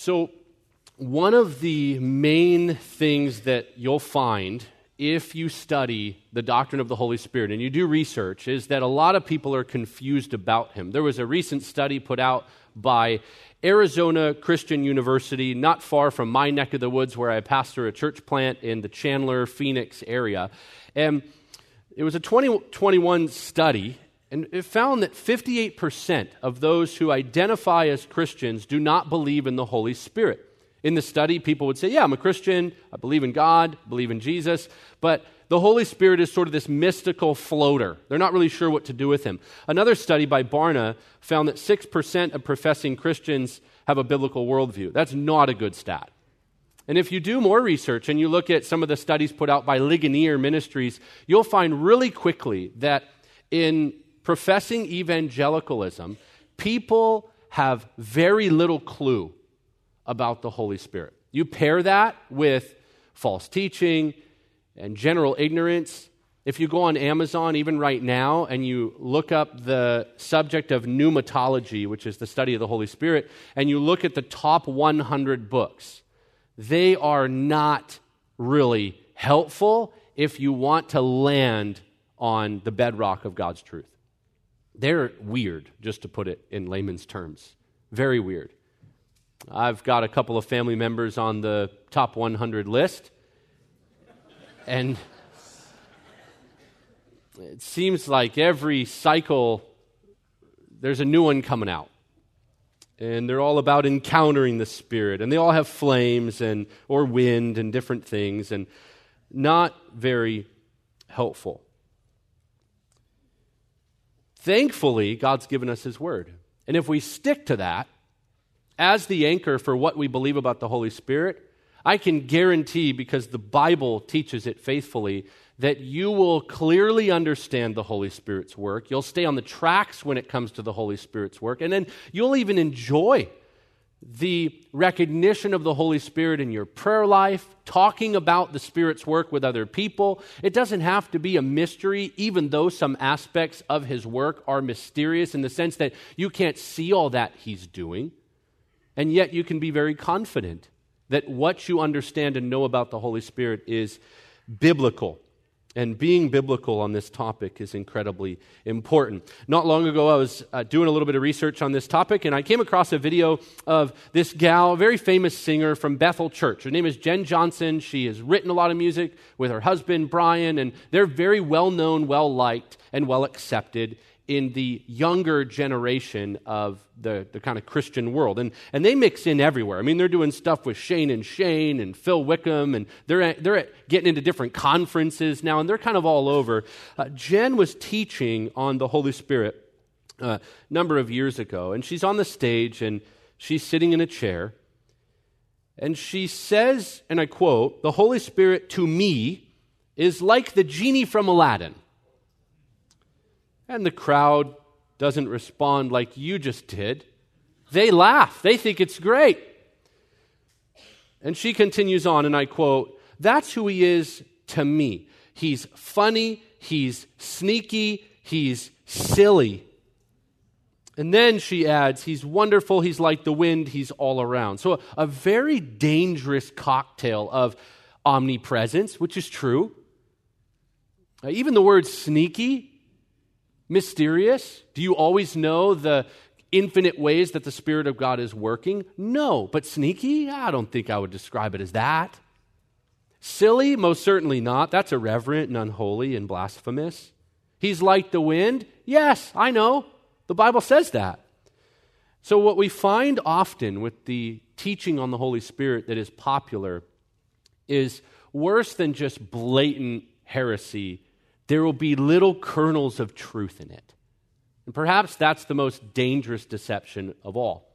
So, one of the main things that you'll find if you study the doctrine of the Holy Spirit and you do research is that a lot of people are confused about him. There was a recent study put out by Arizona Christian University, not far from my neck of the woods where I pastor a church plant in the Chandler, Phoenix area. And it was a 2021 study, and it found that 58% of those who identify as Christians do not believe in the Holy Spirit. In the study, people would say, Yeah, I'm a Christian, I believe in God, believe in Jesus, but the Holy Spirit is sort of this mystical floater. They're not really sure what to do with him. Another study by Barna found that 6% of professing Christians have a biblical worldview. That's not a good stat. And if you do more research and you look at some of the studies put out by Ligonier Ministries, you'll find really quickly that in professing evangelicalism, people have very little clue about the Holy Spirit. You pair that with false teaching and general ignorance. If you go on Amazon, even right now, and you look up the subject of pneumatology, which is the study of the Holy Spirit, and you look at the top 100 books, they are not really helpful if you want to land on the bedrock of God's truth. They're weird, just to put it in layman's terms. Very weird. I've got a couple of family members on the top 100 list. And it seems like every cycle, there's a new one coming out. And they're all about encountering the Spirit. And they all have flames and, or wind and different things, and not very helpful. Thankfully, God's given us His Word. And if we stick to that as the anchor for what we believe about the Holy Spirit, I can guarantee, because the Bible teaches it faithfully, that you will clearly understand the Holy Spirit's work. You'll stay on the tracks when it comes to the Holy Spirit's work. And then you'll even enjoy the recognition of the Holy Spirit in your prayer life, talking about the Spirit's work with other people. It doesn't have to be a mystery, even though some aspects of His work are mysterious in the sense that you can't see all that He's doing. And yet you can be very confident that what you understand and know about the Holy Spirit is biblical. And being biblical on this topic is incredibly important. Not long ago, I was uh, doing a little bit of research on this topic, and I came across a video of this gal, a very famous singer from Bethel Church. Her name is Jen Johnson. She has written a lot of music with her husband, Brian, and they're very well known, well liked, and well accepted in the younger generation of the, the kind of Christian world. And, and they mix in everywhere. I mean, they're doing stuff with Shane and Shane and Phil Wickham, and they're, at, they're at getting into different conferences now, and they're kind of all over. Uh, Jen was teaching on the Holy Spirit uh, a number of years ago, and she's on the stage, and she's sitting in a chair, and she says, and I quote, The Holy Spirit to me is like the genie from Aladdin. And the crowd doesn't respond like you just did. They laugh, they think it's great. And she continues on, and I quote, That's who he is to me. He's funny, he's sneaky, he's silly. And then she adds, He's wonderful, he's like the wind, he's all around. So, a, a very dangerous cocktail of omnipresence, which is true. Even the word sneaky mysterious? Do you always know the infinite ways that the Spirit of God is working? No. But sneaky? I don't think I would describe it as that. Silly? Most certainly not. That's irreverent and unholy and blasphemous. He's like the wind? Yes, I know. The Bible says that. So, what we find often with the teaching on the Holy Spirit that is popular is worse than just blatant heresy there will be little kernels of truth in it. And perhaps that's the most dangerous deception of all.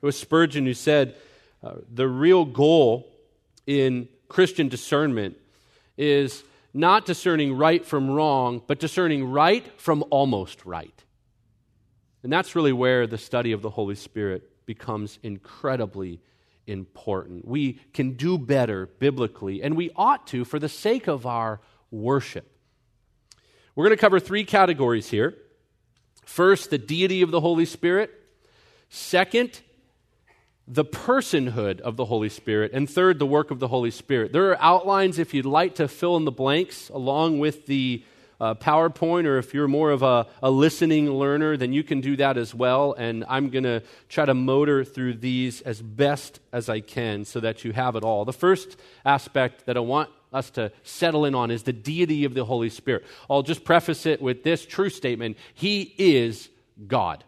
It was Spurgeon who said uh, the real goal in Christian discernment is not discerning right from wrong, but discerning right from almost right. And that's really where the study of the Holy Spirit becomes incredibly important. We can do better biblically, and we ought to for the sake of our worship. We're going to cover three categories here. First, the deity of the Holy Spirit. Second, the personhood of the Holy Spirit, and third, the work of the Holy Spirit. There are outlines if you'd like to fill in the blanks along with the uh, PowerPoint, or if you're more of a, a listening learner, then you can do that as well. And I'm going to try to motor through these as best as I can so that you have it all. The first aspect that I want us to settle in on is the deity of the Holy Spirit. I'll just preface it with this true statement He is God,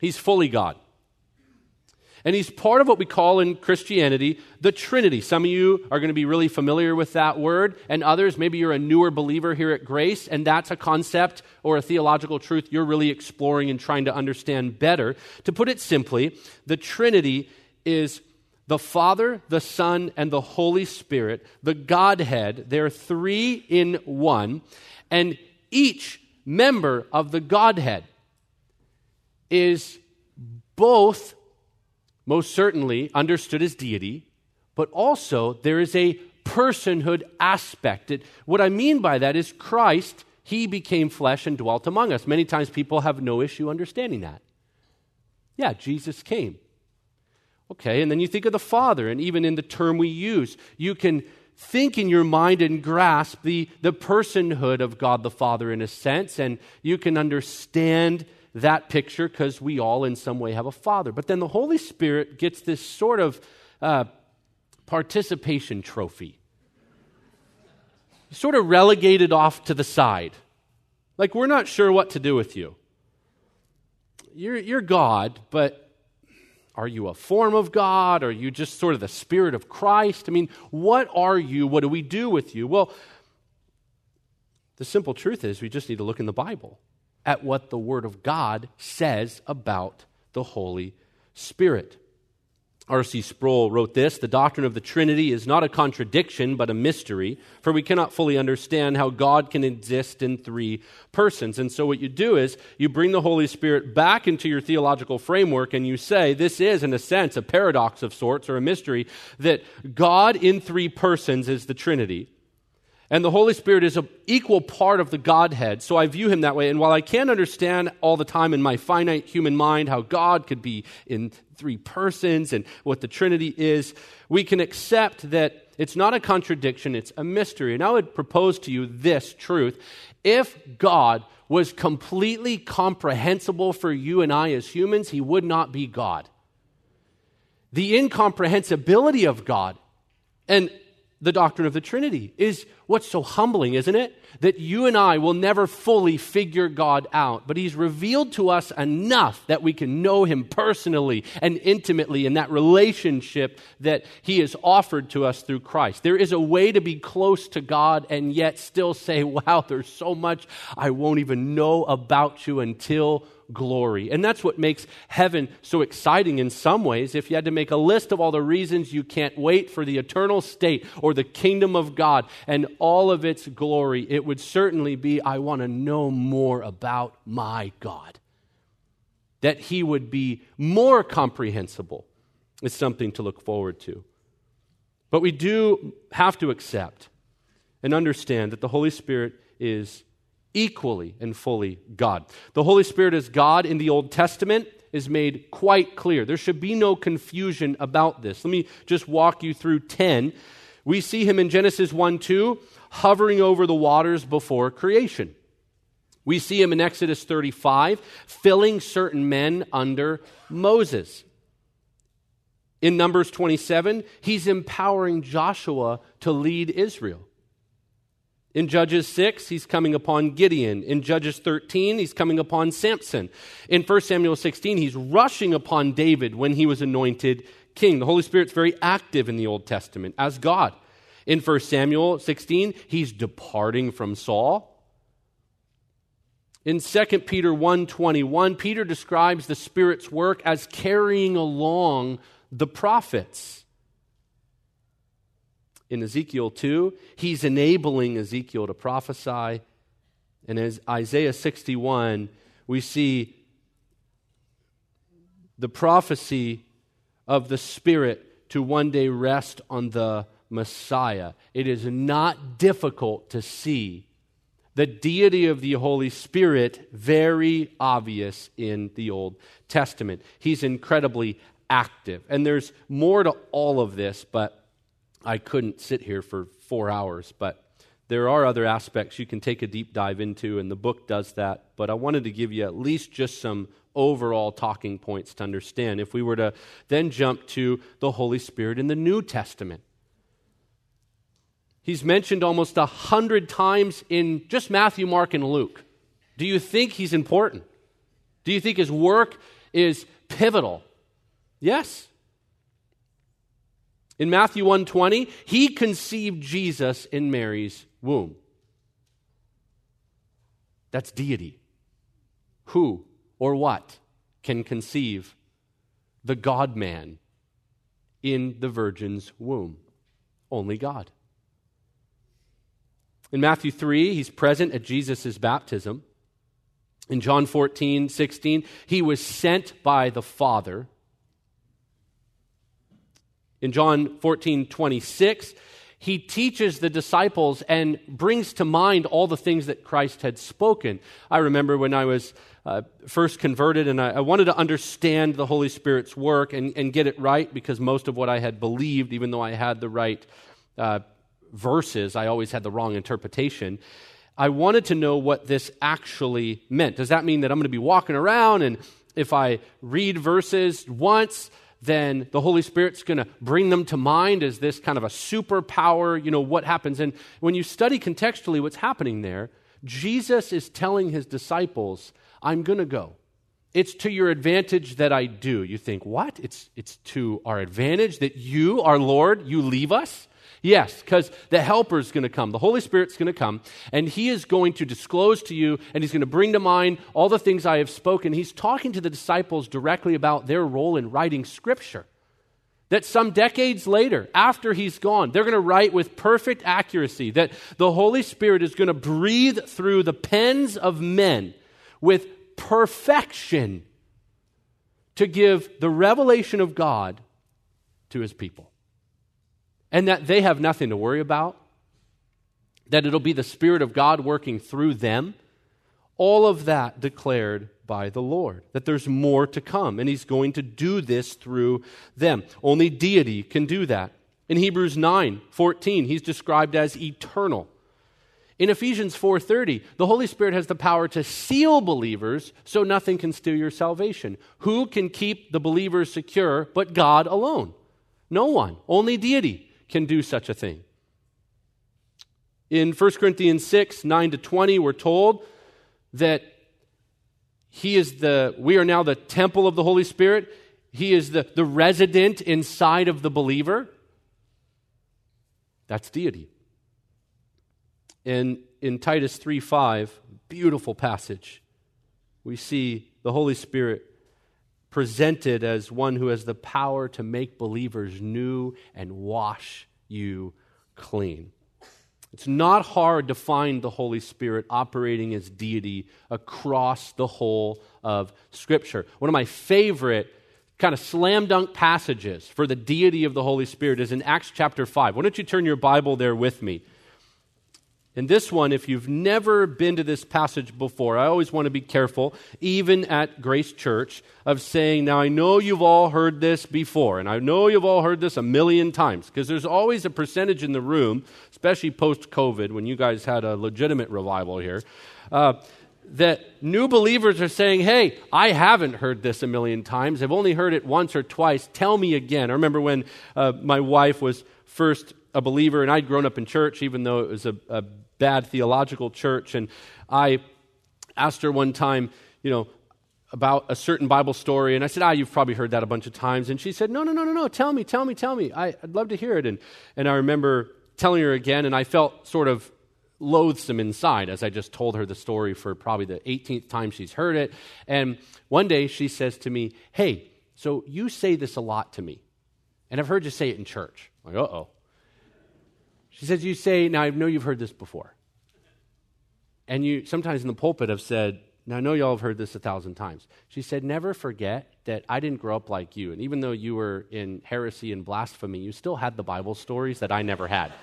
He's fully God. And he's part of what we call in Christianity the Trinity. Some of you are going to be really familiar with that word, and others, maybe you're a newer believer here at Grace, and that's a concept or a theological truth you're really exploring and trying to understand better. To put it simply, the Trinity is the Father, the Son, and the Holy Spirit, the Godhead. They're three in one, and each member of the Godhead is both most certainly understood as deity, but also there is a personhood aspect. It, what I mean by that is Christ, he became flesh and dwelt among us. Many times people have no issue understanding that. Yeah, Jesus came. Okay, and then you think of the Father, and even in the term we use, you can think in your mind and grasp the, the personhood of God the Father in a sense, and you can understand that picture because we all, in some way, have a father. But then the Holy Spirit gets this sort of uh, participation trophy, sort of relegated off to the side. Like, we're not sure what to do with you. You're, you're God, but are you a form of God? Are you just sort of the Spirit of Christ? I mean, what are you? What do we do with you? Well, the simple truth is we just need to look in the Bible at what the Word of God says about the Holy Spirit. R.C. Sproul wrote this The doctrine of the Trinity is not a contradiction, but a mystery, for we cannot fully understand how God can exist in three persons. And so, what you do is you bring the Holy Spirit back into your theological framework and you say, This is, in a sense, a paradox of sorts or a mystery that God in three persons is the Trinity. And the Holy Spirit is an equal part of the Godhead. So I view him that way. And while I can't understand all the time in my finite human mind how God could be in three persons and what the Trinity is, we can accept that it's not a contradiction, it's a mystery. And I would propose to you this truth. If God was completely comprehensible for you and I as humans, he would not be God. The incomprehensibility of God and the doctrine of the Trinity is what's so humbling, isn't it? That you and I will never fully figure God out, but He's revealed to us enough that we can know Him personally and intimately in that relationship that He has offered to us through Christ. There is a way to be close to God and yet still say, wow, there's so much I won't even know about you until glory. And that's what makes heaven so exciting in some ways. If you had to make a list of all the reasons you can't wait for the eternal state or the kingdom of God and all of its glory, it would certainly be I want to know more about my God. That he would be more comprehensible is something to look forward to. But we do have to accept and understand that the Holy Spirit is equally and fully God. The Holy Spirit as God in the Old Testament is made quite clear. There should be no confusion about this. Let me just walk you through 10. We see him in Genesis 1 2, hovering over the waters before creation. We see him in Exodus 35, filling certain men under Moses. In Numbers 27, he's empowering Joshua to lead Israel. In Judges 6, he's coming upon Gideon. In Judges 13, he's coming upon Samson. In 1 Samuel 16, he's rushing upon David when he was anointed king. The Holy Spirit's very active in the Old Testament as God. In 1 Samuel 16, he's departing from Saul. In 2 Peter 1:21, Peter describes the Spirit's work as carrying along the prophets in Ezekiel 2, he's enabling Ezekiel to prophesy. And as Isaiah 61, we see the prophecy of the Spirit to one day rest on the Messiah. It is not difficult to see the deity of the Holy Spirit very obvious in the Old Testament. He's incredibly active. And there's more to all of this, but I couldn't sit here for four hours. But there are other aspects you can take a deep dive into, and the book does that. But I wanted to give you at least just some overall talking points to understand. If we were to then jump to the Holy Spirit in the New Testament, he's mentioned almost a hundred times in just Matthew, Mark, and Luke. Do you think he's important? Do you think his work is pivotal? Yes. In Matthew 1:20, he conceived Jesus in Mary's womb. That's deity. Who or what can conceive the God man in the virgin's womb? Only God. In Matthew 3, he's present at Jesus' baptism. In John 14, 16, he was sent by the Father. In John 14, 26, he teaches the disciples and brings to mind all the things that Christ had spoken. I remember when I was uh, first converted and I, I, wanted to understand the Holy Spirit's work and, and, get it right because most of what I had believed, even though I had the right uh, verses, I always had the wrong interpretation. I wanted to know what this actually meant. Does that mean that I'm going to be walking around and if I read verses once, then the Holy Spirit's going to bring them to mind as this kind of a superpower? You know, what happens? And when you study contextually what's happening there, Jesus is telling his disciples, I'm going to go. It's to your advantage that I do. You think, what? It's, it's to our advantage that you, our Lord, you leave us? Yes, because the helper is going to come. The Holy Spirit's going to come, and he is going to disclose to you, and he's going to bring to mind all the things I have spoken. He's talking to the disciples directly about their role in writing Scripture. That some decades later, after he's gone, they're going to write with perfect accuracy. That the Holy Spirit is going to breathe through the pens of men with perfection to give the revelation of God to his people and that they have nothing to worry about, that it'll be the Spirit of God working through them. All of that declared by the Lord, that there's more to come, and He's going to do this through them. Only deity can do that. In Hebrews 9 14, He's described as eternal. In Ephesians 4:30, the Holy Spirit has the power to seal believers so nothing can steal your salvation. Who can keep the believers secure but God alone? No one, only deity can do such a thing. In 1 Corinthians 6 9 to 20, we're told that he is the, we are now the temple of the Holy Spirit. He is the, the resident inside of the believer. That's deity. And in Titus 3 5, beautiful passage, we see the Holy Spirit presented as one who has the power to make believers new and wash you clean. It's not hard to find the Holy Spirit operating as deity across the whole of Scripture. One of my favorite kind of slam dunk passages for the deity of the Holy Spirit is in Acts chapter 5. Why don't you turn your Bible there with me? And this one, if you've never been to this passage before, I always want to be careful, even at Grace Church, of saying, Now I know you've all heard this before, and I know you've all heard this a million times, because there's always a percentage in the room, especially post COVID, when you guys had a legitimate revival here, uh, that new believers are saying, Hey, I haven't heard this a million times. I've only heard it once or twice. Tell me again. I remember when uh, my wife was first a believer, and I'd grown up in church, even though it was a, a bad theological church. And I asked her one time, you know, about a certain Bible story, and I said, Ah, you've probably heard that a bunch of times. And she said, No, no, no, no, no, tell me, tell me, tell me. I, would love to hear it. And, and I remember telling her again, and I felt sort of loathsome inside as I just told her the story for probably the 18th time she's heard it. And one day she says to me, Hey, so you say this a lot to me, and I've heard you say it in church. I'm like, uh oh. She says, You say, now I know you've heard this before. And you sometimes in the pulpit have said, Now I know y'all have heard this a thousand times. She said, Never forget that I didn't grow up like you. And even though you were in heresy and blasphemy, you still had the Bible stories that I never had.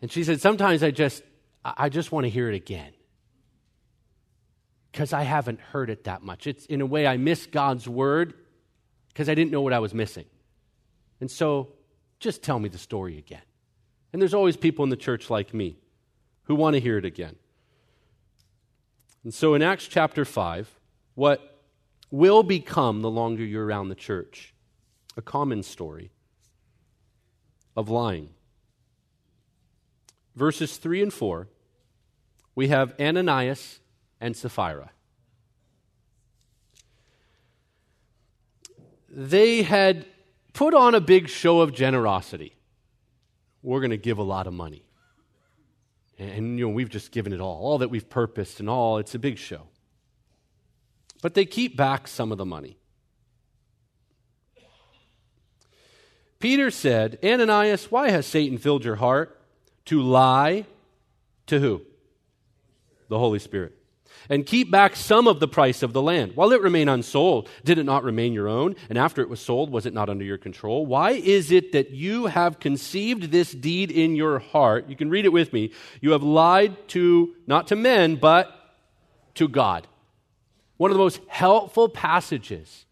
and she said, Sometimes I just I just want to hear it again. because I haven't heard it that much. It's in a way I miss God's word because I didn't know what I was missing. And so just tell me the story again. And there's always people in the church like me who want to hear it again. And so in Acts chapter 5, what will become the longer you're around the church a common story of lying. Verses 3 and 4, we have Ananias and Sapphira. They had put on a big show of generosity. We're going to give a lot of money. And, you know, we've just given it all, all that we've purposed and all. It's a big show. But they keep back some of the money. Peter said, Ananias, why has Satan filled your heart to lie to who? The Holy Spirit and keep back some of the price of the land. While it remained unsold, did it not remain your own? And after it was sold, was it not under your control? Why is it that you have conceived this deed in your heart? You can read it with me. You have lied to, not to men, but to God. One of the most helpful passages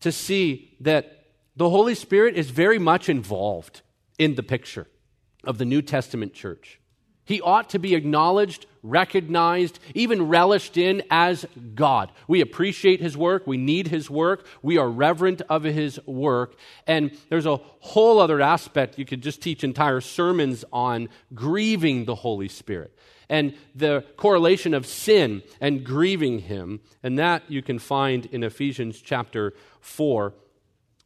to see that the Holy Spirit is very much involved in the picture of the New Testament church. He ought to be acknowledged, recognized, even relished in as God. We appreciate his work. We need his work. We are reverent of his work. And there's a whole other aspect you could just teach entire sermons on grieving the Holy Spirit and the correlation of sin and grieving him. And that you can find in Ephesians chapter 4.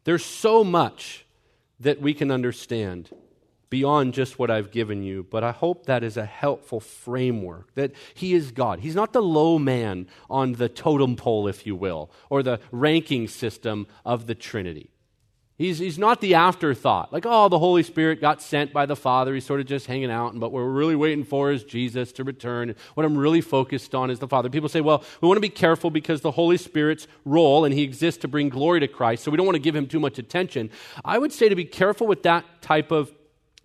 There's so much that we can understand beyond just what I've given you, but I hope that is a helpful framework that He is God. He's not the low man on the totem pole, if you will, or the ranking system of the Trinity. He's, he's not the afterthought, like, oh, the Holy Spirit got sent by the Father. He's sort of just hanging out, and what we're really waiting for is Jesus to return. What I'm really focused on is the Father. People say, well, we want to be careful because the Holy Spirit's role, and He exists to bring glory to Christ, so we don't want to give Him too much attention. I would say to be careful with that type of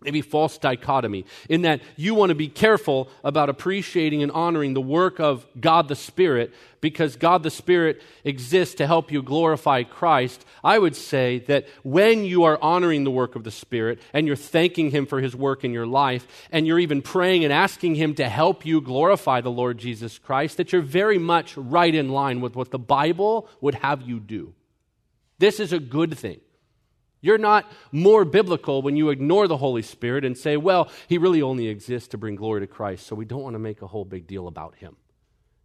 maybe false dichotomy in that you want to be careful about appreciating and honoring the work of God the Spirit because God the Spirit exists to help you glorify Christ. I would say that when you are honoring the work of the Spirit and you're thanking Him for His work in your life and you're even praying and asking Him to help you glorify the Lord Jesus Christ, that you're very much right in line with what the Bible would have you do. This is a good thing. You're not more biblical when you ignore the Holy Spirit and say, well, he really only exists to bring glory to Christ, so we don't want to make a whole big deal about him.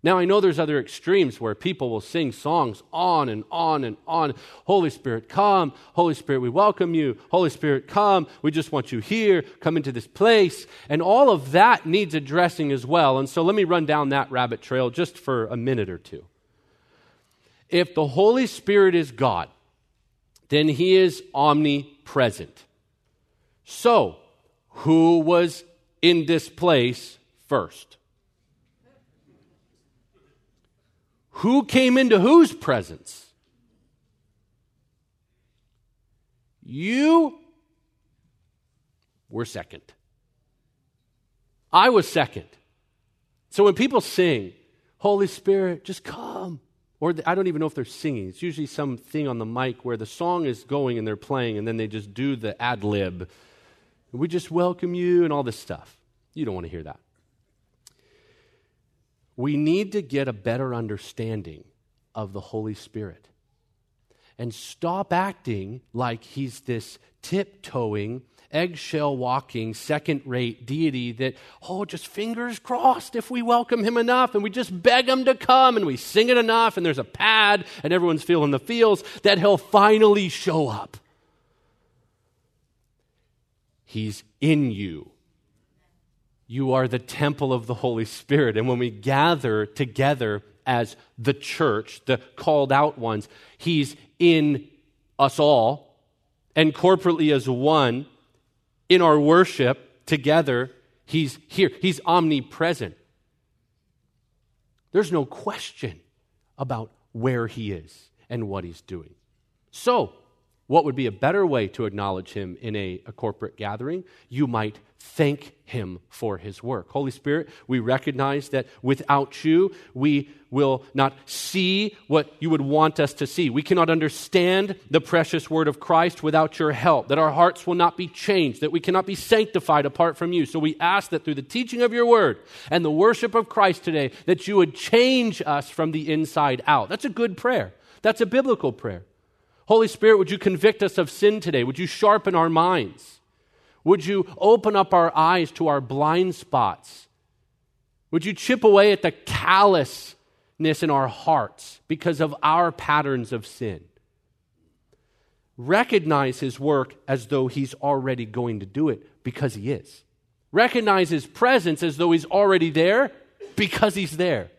Now, I know there's other extremes where people will sing songs on and on and on. Holy Spirit, come. Holy Spirit, we welcome you. Holy Spirit, come. We just want you here. Come into this place. And all of that needs addressing as well. And so let me run down that rabbit trail just for a minute or two. If the Holy Spirit is God, then he is omnipresent. So, who was in this place first? Who came into whose presence? You were second. I was second. So when people sing, Holy Spirit, just come. Or I don't even know if they're singing. It's usually something on the mic where the song is going and they're playing, and then they just do the ad lib. We just welcome you and all this stuff. You don't want to hear that. We need to get a better understanding of the Holy Spirit and stop acting like he's this tiptoeing eggshell walking, second rate deity that, oh, just fingers crossed if we welcome him enough and we just beg him to come and we sing it enough and there's a pad and everyone's feeling the feels that he'll finally show up. He's in you. You are the temple of the Holy Spirit. And when we gather together as the church, the called out ones, He's in us all and corporately as one in our worship together, He's here. He's omnipresent. There's no question about where He is and what He's doing. So, what would be a better way to acknowledge him in a, a, corporate gathering? You might thank him for his work. Holy Spirit, we recognize that without you, we will not see what you would want us to see. We cannot understand the precious word of Christ without your help, that our hearts will not be changed, that we cannot be sanctified apart from you. So we ask that through the teaching of your word and the worship of Christ today, that you would change us from the inside out. That's a good prayer. That's a biblical prayer. Holy Spirit, would you convict us of sin today? Would you sharpen our minds? Would you open up our eyes to our blind spots? Would you chip away at the callousness in our hearts because of our patterns of sin? Recognize his work as though he's already going to do it because he is. Recognize his presence as though he's already there because he's there.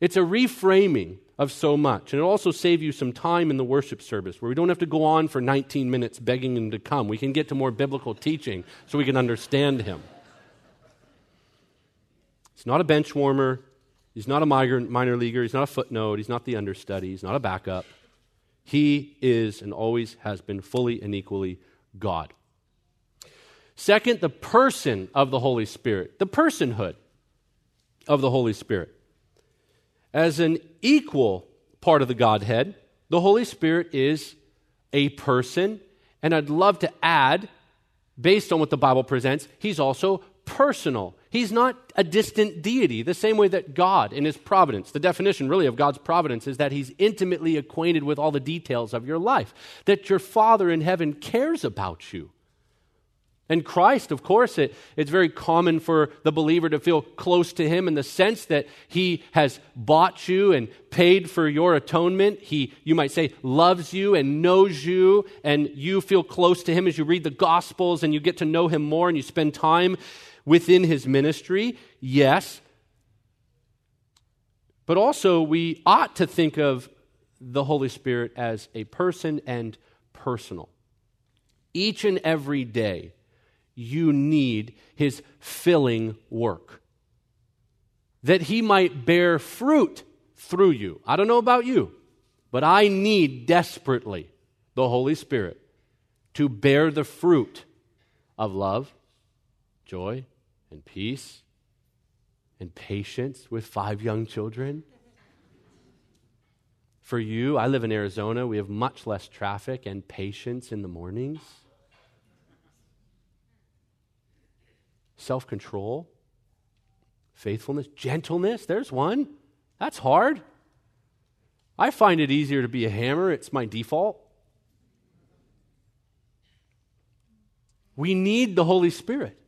It's a reframing of so much. And it'll also save you some time in the worship service where we don't have to go on for 19 minutes begging him to come. We can get to more biblical teaching so we can understand him. He's not a bench warmer. He's not a migrant, minor leaguer. He's not a footnote. He's not the understudy. He's not a backup. He is and always has been fully and equally God. Second, the person of the Holy Spirit, the personhood of the Holy Spirit. As an equal part of the Godhead, the Holy Spirit is a person, and I'd love to add, based on what the Bible presents, he's also personal. He's not a distant deity, the same way that God, in his providence, the definition really of God's providence is that he's intimately acquainted with all the details of your life, that your Father in heaven cares about you. And Christ, of course, it, it's very common for the believer to feel close to Him in the sense that He has bought you and paid for your atonement. He, you might say, loves you and knows you, and you feel close to Him as you read the Gospels and you get to know Him more and you spend time within His ministry. Yes. But also, we ought to think of the Holy Spirit as a person and personal. Each and every day, you need his filling work. That he might bear fruit through you. I don't know about you, but I need desperately the Holy Spirit to bear the fruit of love, joy, and peace, and patience with five young children. For you, I live in Arizona. We have much less traffic and patience in the mornings. Self control, faithfulness, gentleness. There's one. That's hard. I find it easier to be a hammer, it's my default. We need the Holy Spirit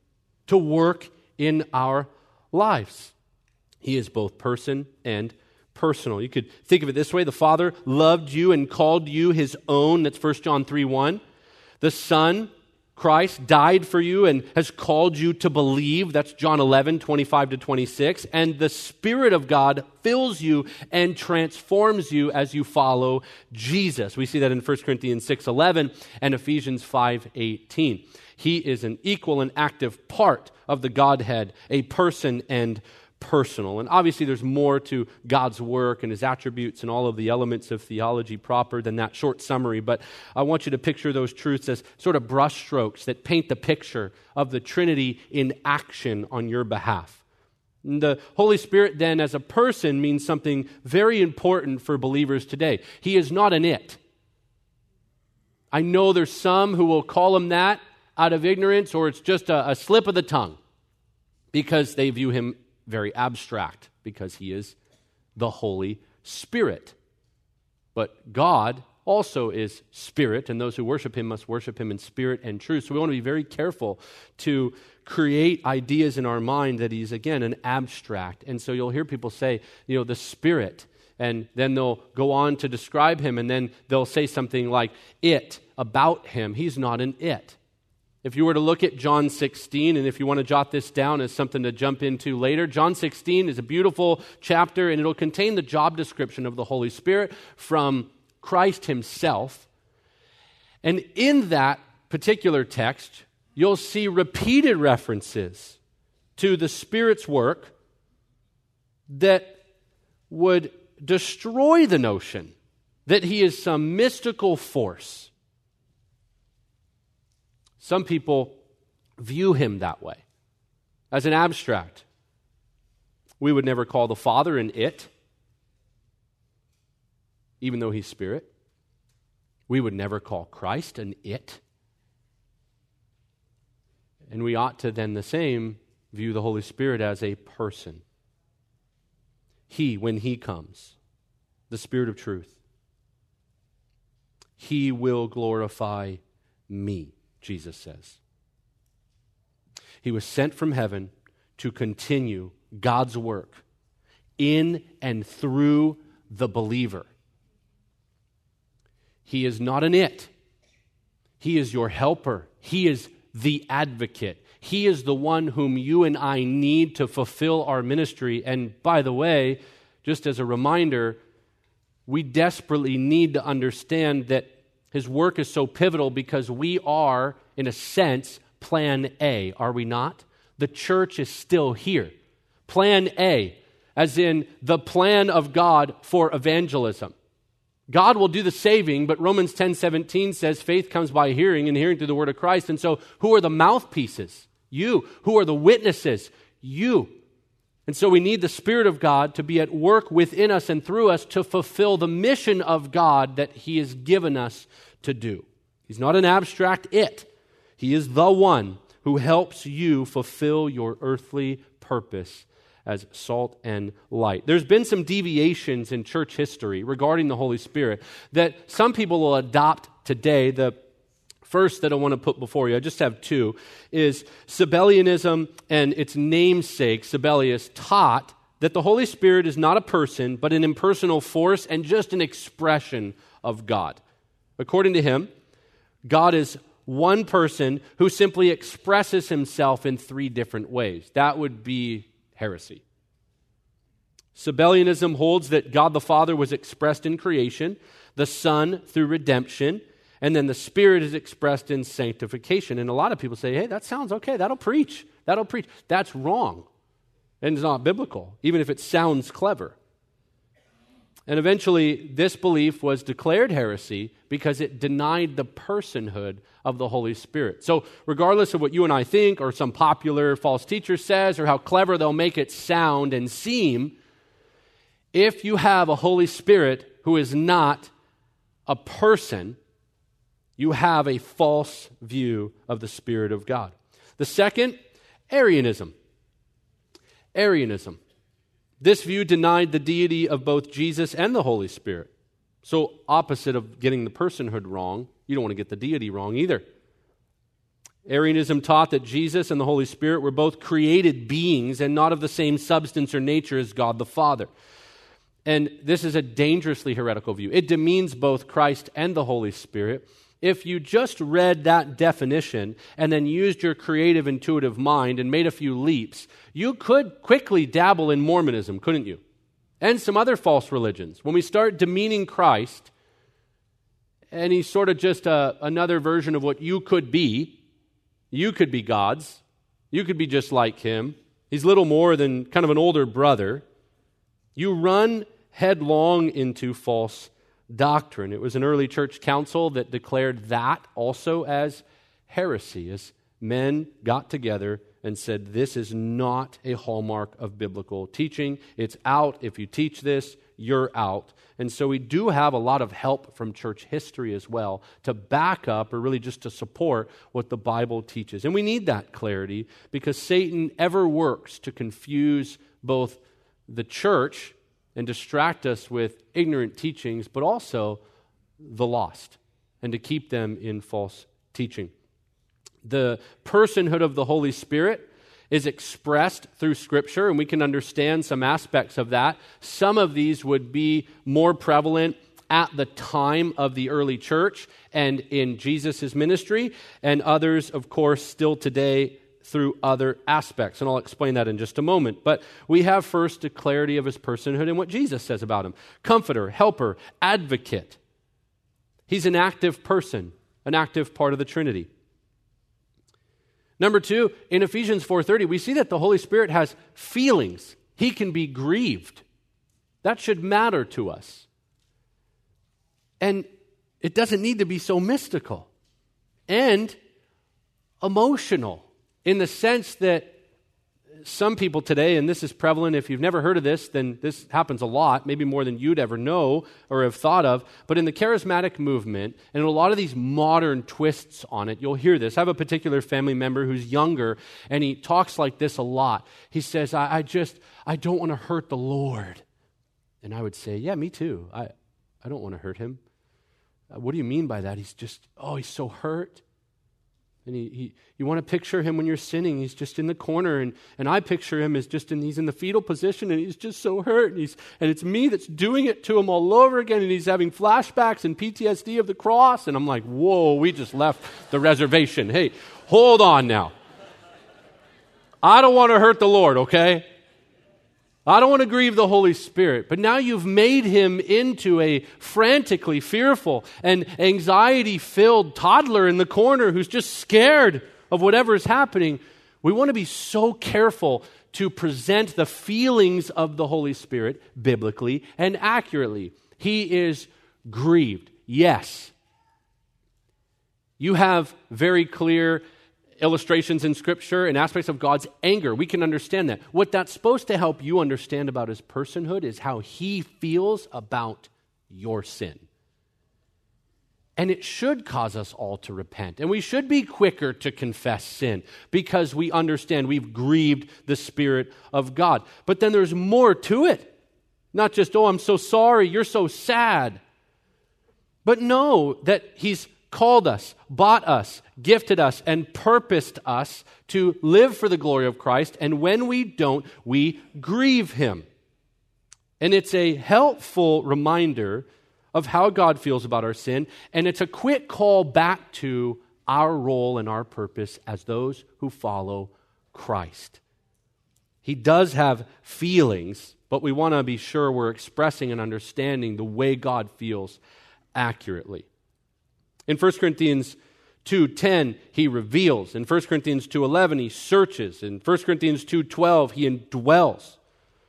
to work in our lives. He is both person and personal. You could think of it this way the Father loved you and called you his own. That's 1 John 3 1. The Son Christ died for you and has called you to believe. That's John 11, 25 to 26. And the Spirit of God fills you and transforms you as you follow Jesus. We see that in 1 Corinthians 6, 11 and Ephesians 5, 18. He is an equal and active part of the Godhead, a person and personal. And obviously, there's more to God's work and his attributes and all of the elements of theology proper than that short summary. But I want you to picture those truths as sort of brushstrokes that paint the picture of the Trinity in action on your behalf. The Holy Spirit, then, as a person, means something very important for believers today. He is not an it. I know there's some who will call him that out of ignorance, or it's just a, a slip of the tongue because they view him very abstract because he is the Holy Spirit. But God also is spirit, and those who worship him must worship him in spirit and truth. So we want to be very careful to create ideas in our mind that he's, again, an abstract. And so you'll hear people say, you know, the spirit, and then they'll go on to describe him, and then they'll say something like it about him. He's not an it. If you were to look at John 16, and if you want to jot this down as something to jump into later, John 16 is a beautiful chapter, and it'll contain the job description of the Holy Spirit from Christ Himself. And in that particular text, you'll see repeated references to the Spirit's work that would destroy the notion that He is some mystical force Some people view him that way, as an abstract. We would never call the Father an it, even though he's spirit. We would never call Christ an it. And we ought to then the same view the Holy Spirit as a person. He, when He comes, the Spirit of truth, He will glorify me, Jesus says. He was sent from heaven to continue God's work in and through the believer. He is not an it. He is your helper. He is the advocate. He is the one whom you and I need to fulfill our ministry. And by the way, just as a reminder, we desperately need to understand that his work is so pivotal because we are, in a sense, plan A, are we not? The church is still here. Plan A, as in the plan of God for evangelism. God will do the saving, but Romans 10 17 says faith comes by hearing and hearing through the word of Christ. And so, who are the mouthpieces? You. Who are the witnesses? You. And so, we need the Spirit of God to be at work within us and through us to fulfill the mission of God that He has given us to do. He's not an abstract it, He is the one who helps you fulfill your earthly purpose as salt and light. There's been some deviations in church history regarding the Holy Spirit that some people will adopt today. The first that I want to put before you, I just have two, is Sabellianism and its namesake, Sabellius, taught that the Holy Spirit is not a person, but an impersonal force and just an expression of God. According to him, God is one person who simply expresses himself in three different ways. That would be heresy. Sabellianism holds that God the Father was expressed in creation, the Son through redemption, and then the Spirit is expressed in sanctification. And a lot of people say, hey, that sounds okay. That'll preach. That'll preach. That's wrong. And it's not biblical, even if it sounds clever. And eventually, this belief was declared heresy because it denied the personhood of the Holy Spirit. So, regardless of what you and I think, or some popular false teacher says, or how clever they'll make it sound and seem, if you have a Holy Spirit who is not a person, you have a false view of the Spirit of God. The second, Arianism. Arianism. This view denied the deity of both Jesus and the Holy Spirit. So, opposite of getting the personhood wrong, you don't want to get the deity wrong either. Arianism taught that Jesus and the Holy Spirit were both created beings and not of the same substance or nature as God the Father. And this is a dangerously heretical view. It demeans both Christ and the Holy Spirit if you just read that definition and then used your creative, intuitive mind and made a few leaps, you could quickly dabble in Mormonism, couldn't you? And some other false religions. When we start demeaning Christ, and he's sort of just a, another version of what you could be, you could be God's, you could be just like him. He's little more than kind of an older brother. You run headlong into false doctrine. It was an early church council that declared that also as heresy, as men got together and said, This is not a hallmark of biblical teaching. It's out. If you teach this, you're out. And so we do have a lot of help from church history as well to back up or really just to support what the Bible teaches. And we need that clarity because Satan ever works to confuse both the church and distract us with ignorant teachings, but also the lost, and to keep them in false teaching. The personhood of the Holy Spirit is expressed through Scripture, and we can understand some aspects of that. Some of these would be more prevalent at the time of the early church and in Jesus' ministry, and others, of course, still today through other aspects. And I'll explain that in just a moment. But we have first the clarity of his personhood and what Jesus says about him comforter, helper, advocate. He's an active person, an active part of the Trinity. Number 2, in Ephesians 4:30, we see that the Holy Spirit has feelings. He can be grieved. That should matter to us. And it doesn't need to be so mystical. And emotional in the sense that some people today, and this is prevalent, if you've never heard of this, then this happens a lot, maybe more than you'd ever know or have thought of. But in the charismatic movement, and a lot of these modern twists on it, you'll hear this. I have a particular family member who's younger, and he talks like this a lot. He says, I, I just, I don't want to hurt the Lord. And I would say, Yeah, me too. I, I don't want to hurt him. Uh, what do you mean by that? He's just, oh, he's so hurt. And he, he, you want to picture him when you're sinning. He's just in the corner. And, and I picture him as just in, he's in the fetal position and he's just so hurt. And, he's, and it's me that's doing it to him all over again. And he's having flashbacks and PTSD of the cross. And I'm like, whoa, we just left the reservation. Hey, hold on now. I don't want to hurt the Lord, okay? I don't want to grieve the Holy Spirit, but now you've made him into a frantically fearful and anxiety filled toddler in the corner who's just scared of whatever is happening. We want to be so careful to present the feelings of the Holy Spirit biblically and accurately. He is grieved, yes. You have very clear illustrations in Scripture and aspects of God's anger. We can understand that. What that's supposed to help you understand about his personhood is how he feels about your sin. And it should cause us all to repent. And we should be quicker to confess sin because we understand we've grieved the Spirit of God. But then there's more to it. Not just, oh, I'm so sorry, you're so sad. But know that He's called us, bought us, gifted us, and purposed us to live for the glory of Christ. And when we don't, we grieve Him. And it's a helpful reminder of how God feels about our sin. And it's a quick call back to our role and our purpose as those who follow Christ. He does have feelings, but we want to be sure we're expressing and understanding the way God feels accurately. In 1 Corinthians 2:10 he reveals. In 1 Corinthians 2:11 he searches. In 1 Corinthians 2:12 he indwells.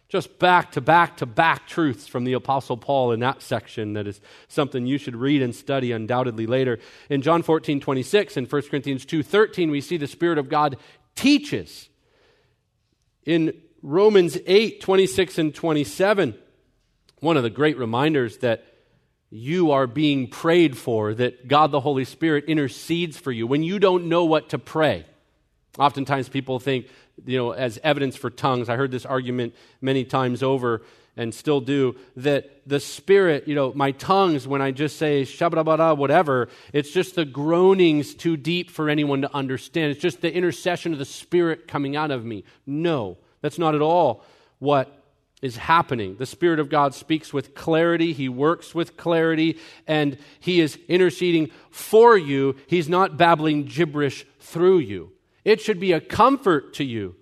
Just back to back to back truths from the apostle Paul in that section that is something you should read and study undoubtedly later. In John 14:26 and 1 Corinthians 2:13 we see the spirit of God teaches. In Romans 8:26 and 27 one of the great reminders that you are being prayed for, that God the Holy Spirit intercedes for you when you don't know what to pray. Oftentimes people think, you know, as evidence for tongues, I heard this argument many times over and still do, that the Spirit, you know, my tongues, when I just say shabba whatever, it's just the groanings too deep for anyone to understand. It's just the intercession of the Spirit coming out of me. No, that's not at all what is happening. The Spirit of God speaks with clarity, He works with clarity, and He is interceding for you. He's not babbling gibberish through you. It should be a comfort to you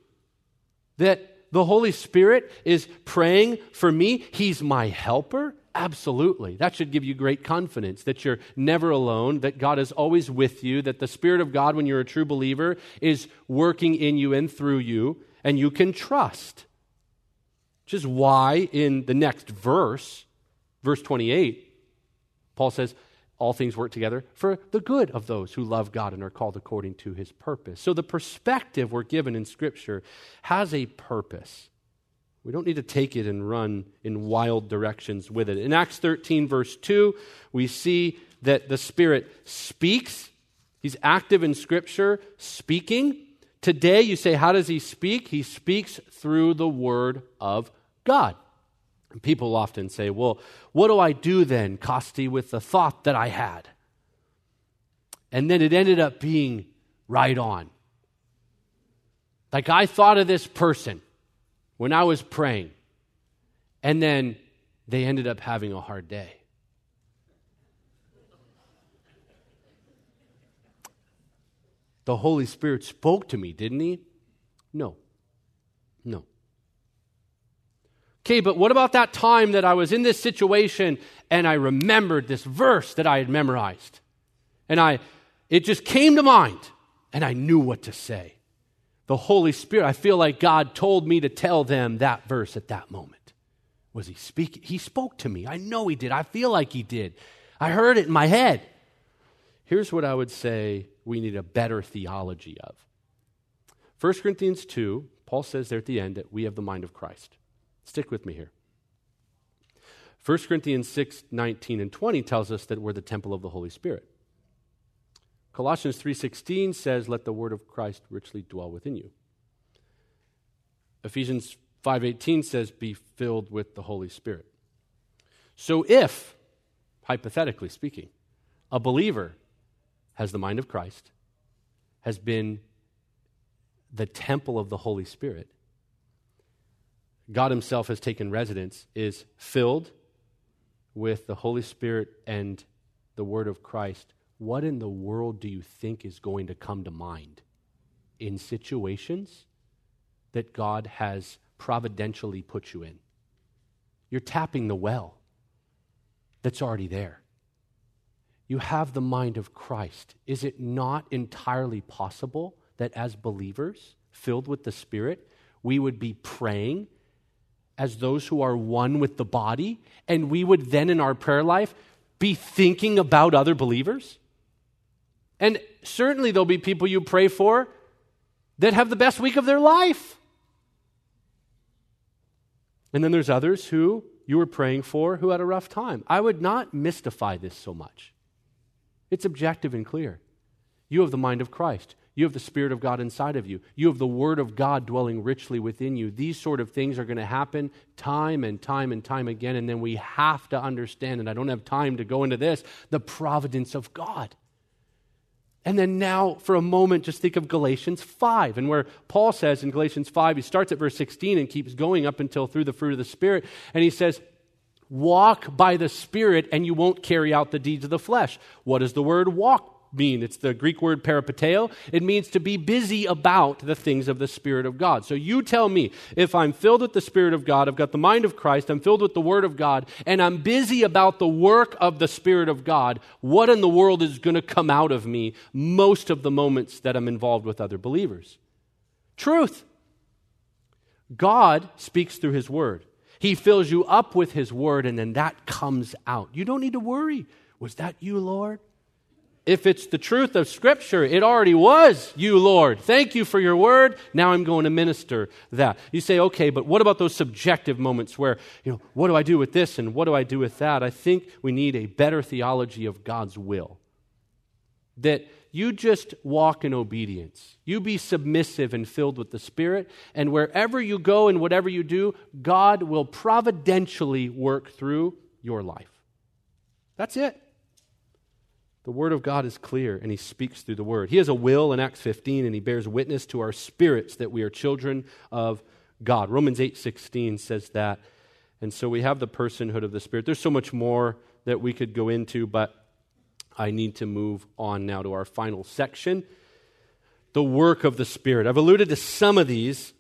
that the Holy Spirit is praying for me. He's my helper. Absolutely. That should give you great confidence that you're never alone, that God is always with you, that the Spirit of God, when you're a true believer, is working in you and through you, and you can trust. Which is why in the next verse, verse 28, Paul says, all things work together for the good of those who love God and are called according to his purpose. So the perspective we're given in Scripture has a purpose. We don't need to take it and run in wild directions with it. In Acts 13, verse 2, we see that the Spirit speaks. He's active in Scripture, speaking. Today, you say, how does he speak? He speaks through the Word of God. And people often say, well, what do I do then, Costi, with the thought that I had? And then it ended up being right on. Like I thought of this person when I was praying, and then they ended up having a hard day. The Holy Spirit spoke to me, didn't He? No. No. Okay, but what about that time that I was in this situation and I remembered this verse that I had memorized? And I it just came to mind and I knew what to say. The Holy Spirit, I feel like God told me to tell them that verse at that moment. Was he speaking? He spoke to me. I know he did. I feel like he did. I heard it in my head. Here's what I would say we need a better theology of. 1 Corinthians 2, Paul says there at the end that we have the mind of Christ. Stick with me here. 1 Corinthians 6, 19 and 20 tells us that we're the temple of the Holy Spirit. Colossians 3:16 says let the word of Christ richly dwell within you. Ephesians 5:18 says be filled with the Holy Spirit. So if hypothetically speaking a believer has the mind of Christ, has been the temple of the Holy Spirit, God Himself has taken residence, is filled with the Holy Spirit and the Word of Christ, what in the world do you think is going to come to mind in situations that God has providentially put you in? You're tapping the well that's already there. You have the mind of Christ. Is it not entirely possible that as believers, filled with the Spirit, we would be praying as those who are one with the body, and we would then in our prayer life be thinking about other believers? And certainly there'll be people you pray for that have the best week of their life. And then there's others who you were praying for who had a rough time. I would not mystify this so much. It's objective and clear. You have the mind of Christ. You have the Spirit of God inside of you. You have the Word of God dwelling richly within you. These sort of things are going to happen time and time and time again. And then we have to understand, and I don't have time to go into this, the providence of God. And then now, for a moment, just think of Galatians 5, and where Paul says in Galatians 5, he starts at verse 16 and keeps going up until through the fruit of the Spirit. And he says, Walk by the Spirit, and you won't carry out the deeds of the flesh. What does the word walk mean? It's the Greek word peripateo. It means to be busy about the things of the Spirit of God. So you tell me, if I'm filled with the Spirit of God, I've got the mind of Christ, I'm filled with the Word of God, and I'm busy about the work of the Spirit of God, what in the world is going to come out of me most of the moments that I'm involved with other believers? Truth. God speaks through His Word. He fills you up with His Word, and then that comes out. You don't need to worry. Was that you, Lord? If it's the truth of Scripture, it already was you, Lord. Thank you for your word. Now I'm going to minister that. You say, okay, but what about those subjective moments where, you know, what do I do with this and what do I do with that? I think we need a better theology of God's will. That you just walk in obedience. You be submissive and filled with the Spirit, and wherever you go and whatever you do, God will providentially work through your life. That's it. The Word of God is clear, and He speaks through the Word. He has a will in Acts 15, and He bears witness to our spirits that we are children of God. Romans 8 16 says that. And so we have the personhood of the Spirit. There's so much more that we could go into, but I need to move on now to our final section the work of the Spirit. I've alluded to some of these.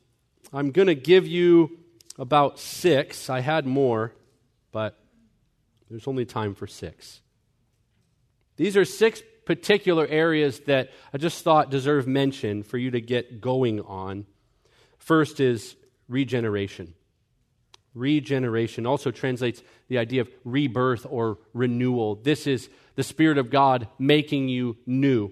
I'm going to give you about six. I had more, but there's only time for six. These are six particular areas that I just thought deserve mention for you to get going on. First is regeneration. Regeneration also translates the idea of rebirth or renewal. This is the Spirit of God making you new.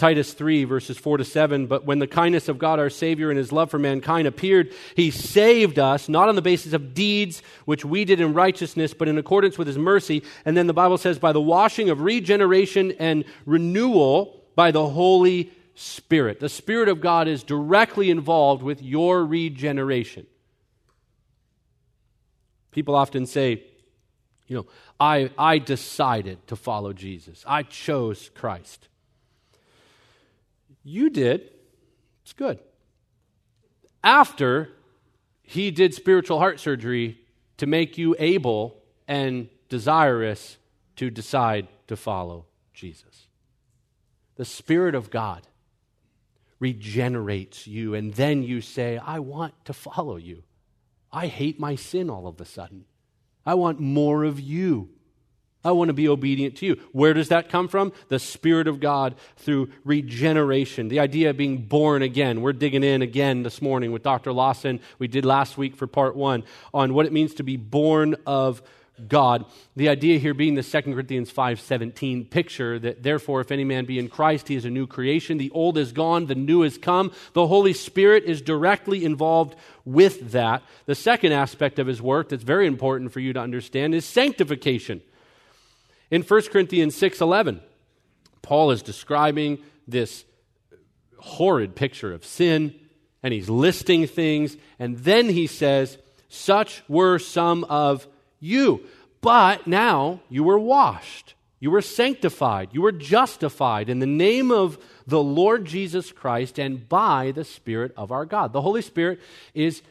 Titus 3, verses 4 to 7. But when the kindness of God our Savior and his love for mankind appeared, he saved us, not on the basis of deeds which we did in righteousness, but in accordance with his mercy. And then the Bible says, by the washing of regeneration and renewal by the Holy Spirit. The Spirit of God is directly involved with your regeneration. People often say, you know, I, I decided to follow Jesus, I chose Christ. You did. It's good. After he did spiritual heart surgery to make you able and desirous to decide to follow Jesus. The Spirit of God regenerates you, and then you say, I want to follow you. I hate my sin all of a sudden. I want more of you. I want to be obedient to you. Where does that come from? The Spirit of God through regeneration. The idea of being born again. We're digging in again this morning with Dr. Lawson. We did last week for part one on what it means to be born of God. The idea here being the 2 Corinthians 5:17 picture that therefore if any man be in Christ he is a new creation, the old is gone, the new is come. The Holy Spirit is directly involved with that. The second aspect of his work that's very important for you to understand is sanctification. In 1 Corinthians 6:11, Paul is describing this horrid picture of sin and he's listing things and then he says such were some of you. But now you were washed, you were sanctified, you were justified in the name of the Lord Jesus Christ and by the Spirit of our God. The Holy Spirit is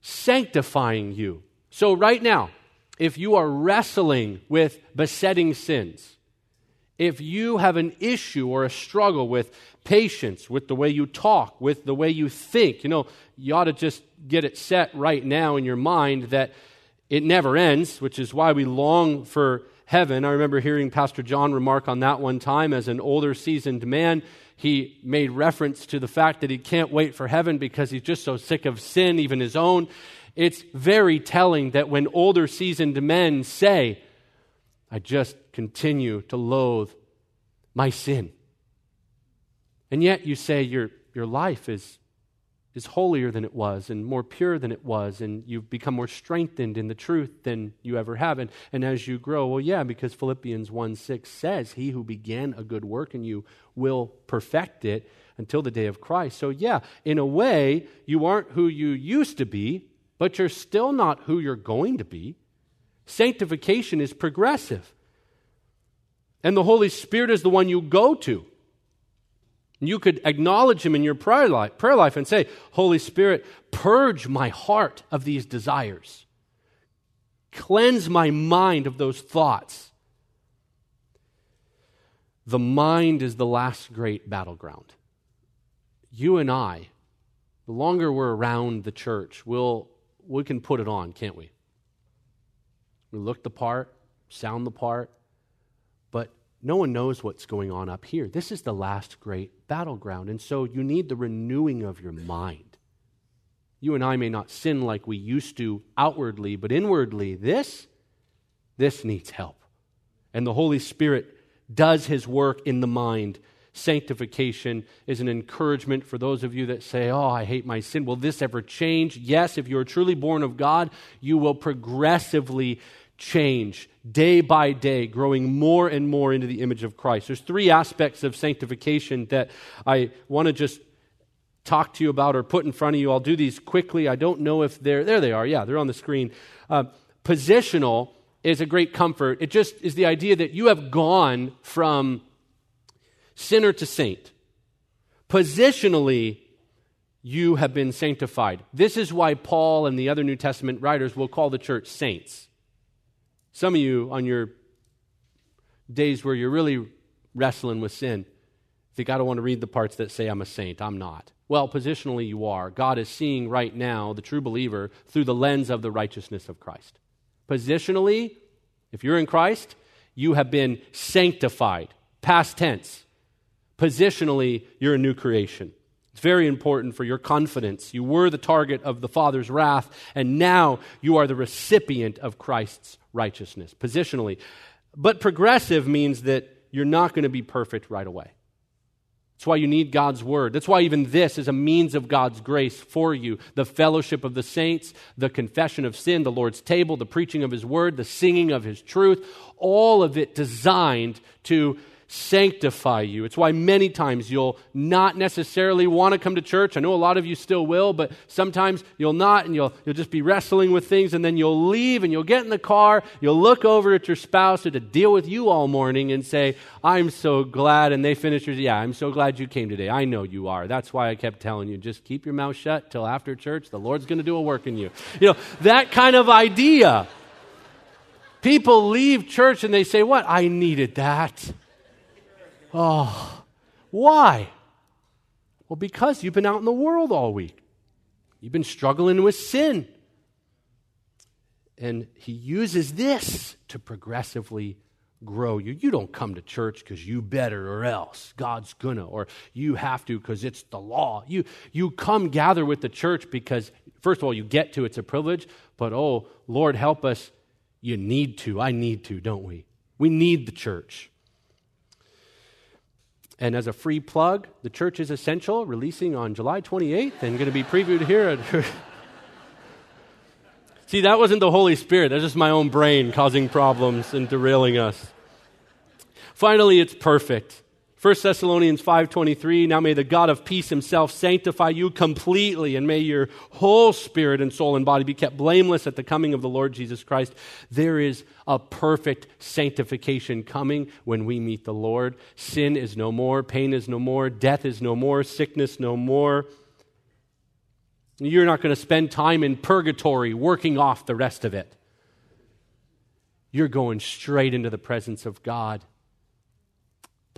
sanctifying you. So, right now, if you are wrestling with besetting sins, if you have an issue or a struggle with patience, with the way you talk, with the way you think, you know, you ought to just get it set right now in your mind that it never ends, which is why we long for heaven. I remember hearing Pastor John remark on that one time as an older, seasoned man. He made reference to the fact that he can't wait for heaven because he's just so sick of sin, even his own. It's very telling that when older, seasoned men say, I just continue to loathe my sin. And yet you say your, your life is is holier than it was and more pure than it was, and you've become more strengthened in the truth than you ever have. And, and as you grow, well, yeah, because Philippians 1 6 says, He who began a good work in you will perfect it until the day of Christ. So, yeah, in a way, you aren't who you used to be, but you're still not who you're going to be. Sanctification is progressive. And the Holy Spirit is the one you go to. You could acknowledge Him in your prayer life, prayer life and say, Holy Spirit, purge my heart of these desires, cleanse my mind of those thoughts. The mind is the last great battleground. You and I, the longer we're around the church, we'll, we can put it on, can't we? We look the part, sound the part, but no one knows what's going on up here. This is the last great battleground. And so you need the renewing of your mind. You and I may not sin like we used to outwardly, but inwardly, this, this needs help. And the Holy Spirit does his work in the mind. Sanctification is an encouragement for those of you that say, Oh, I hate my sin. Will this ever change? Yes, if you are truly born of God, you will progressively change day by day, growing more and more into the image of Christ. There's three aspects of sanctification that I want to just talk to you about or put in front of you. I'll do these quickly. I don't know if they're there. They are. Yeah, they're on the screen. Uh, positional is a great comfort. It just is the idea that you have gone from sinner to saint. Positionally, you have been sanctified. This is why Paul and the other New Testament writers will call the church saints. Some of you, on your days where you're really wrestling with sin, think, I don't want to read the parts that say I'm a saint. I'm not. Well, positionally, you are. God is seeing right now the true believer through the lens of the righteousness of Christ. Positionally, if you're in Christ, you have been sanctified. Past tense. Positionally, you're a new creation. It's very important for your confidence. You were the target of the Father's wrath, and now you are the recipient of Christ's righteousness, positionally. But progressive means that you're not going to be perfect right away. That's why you need God's word. That's why even this is a means of God's grace for you. The fellowship of the saints, the confession of sin, the Lord's table, the preaching of his word, the singing of his truth, all of it designed to sanctify you. It's why many times you'll not necessarily want to come to church. I know a lot of you still will, but sometimes you'll not and you'll, you'll just be wrestling with things and then you'll leave and you'll get in the car, you'll look over at your spouse or to deal with you all morning and say, I'm so glad. And they finish, yeah, I'm so glad you came today. I know you are. That's why I kept telling you, just keep your mouth shut till after church. The Lord's going to do a work in you. You know, that kind of idea. People leave church and they say, What? I needed that. Oh, why? Well, because you've been out in the world all week. You've been struggling with sin. And he uses this to progressively grow you. You don't come to church because you better or else God's gonna, or you have to because it's the law. You, you come gather with the church because, first of all, you get to, it's a privilege, but oh, Lord, help us You need to. I need to, don't we? We need the church. And as a free plug, the church is essential, releasing on July 28th and going to be previewed here at. See, that wasn't the Holy Spirit. That's just my own brain causing problems and derailing us. Finally, it's perfect. 1 Thessalonians 5:23 Now may the God of peace himself sanctify you completely and may your whole spirit and soul and body be kept blameless at the coming of the Lord Jesus Christ. There is a perfect sanctification coming when we meet the Lord. Sin is no more, pain is no more, death is no more, sickness no more. You're not going to spend time in purgatory working off the rest of it. You're going straight into the presence of God.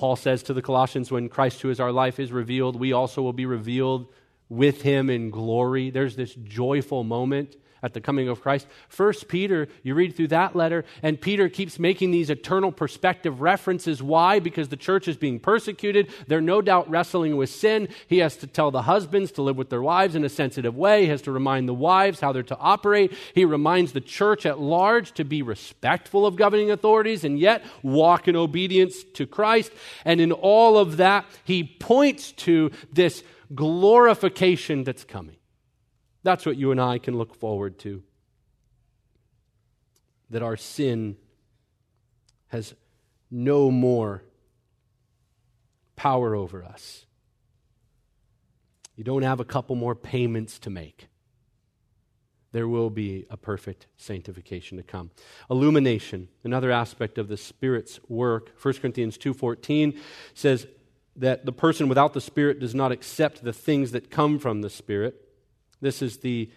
Paul says to the Colossians, when Christ, who is our life, is revealed, we also will be revealed with him in glory. There's this joyful moment at the coming of Christ. First Peter, you read through that letter, and Peter keeps making these eternal perspective references. Why? Because the church is being persecuted. They're no doubt wrestling with sin. He has to tell the husbands to live with their wives in a sensitive way. He has to remind the wives how they're to operate. He reminds the church at large to be respectful of governing authorities and yet walk in obedience to Christ. And in all of that, he points to this glorification that's coming. That's what you and I can look forward to. That our sin has no more power over us. You don't have a couple more payments to make. There will be a perfect sanctification to come. Illumination, another aspect of the Spirit's work. 1 Corinthians 2:14 says that the person without the Spirit does not accept the things that come from the Spirit this is the,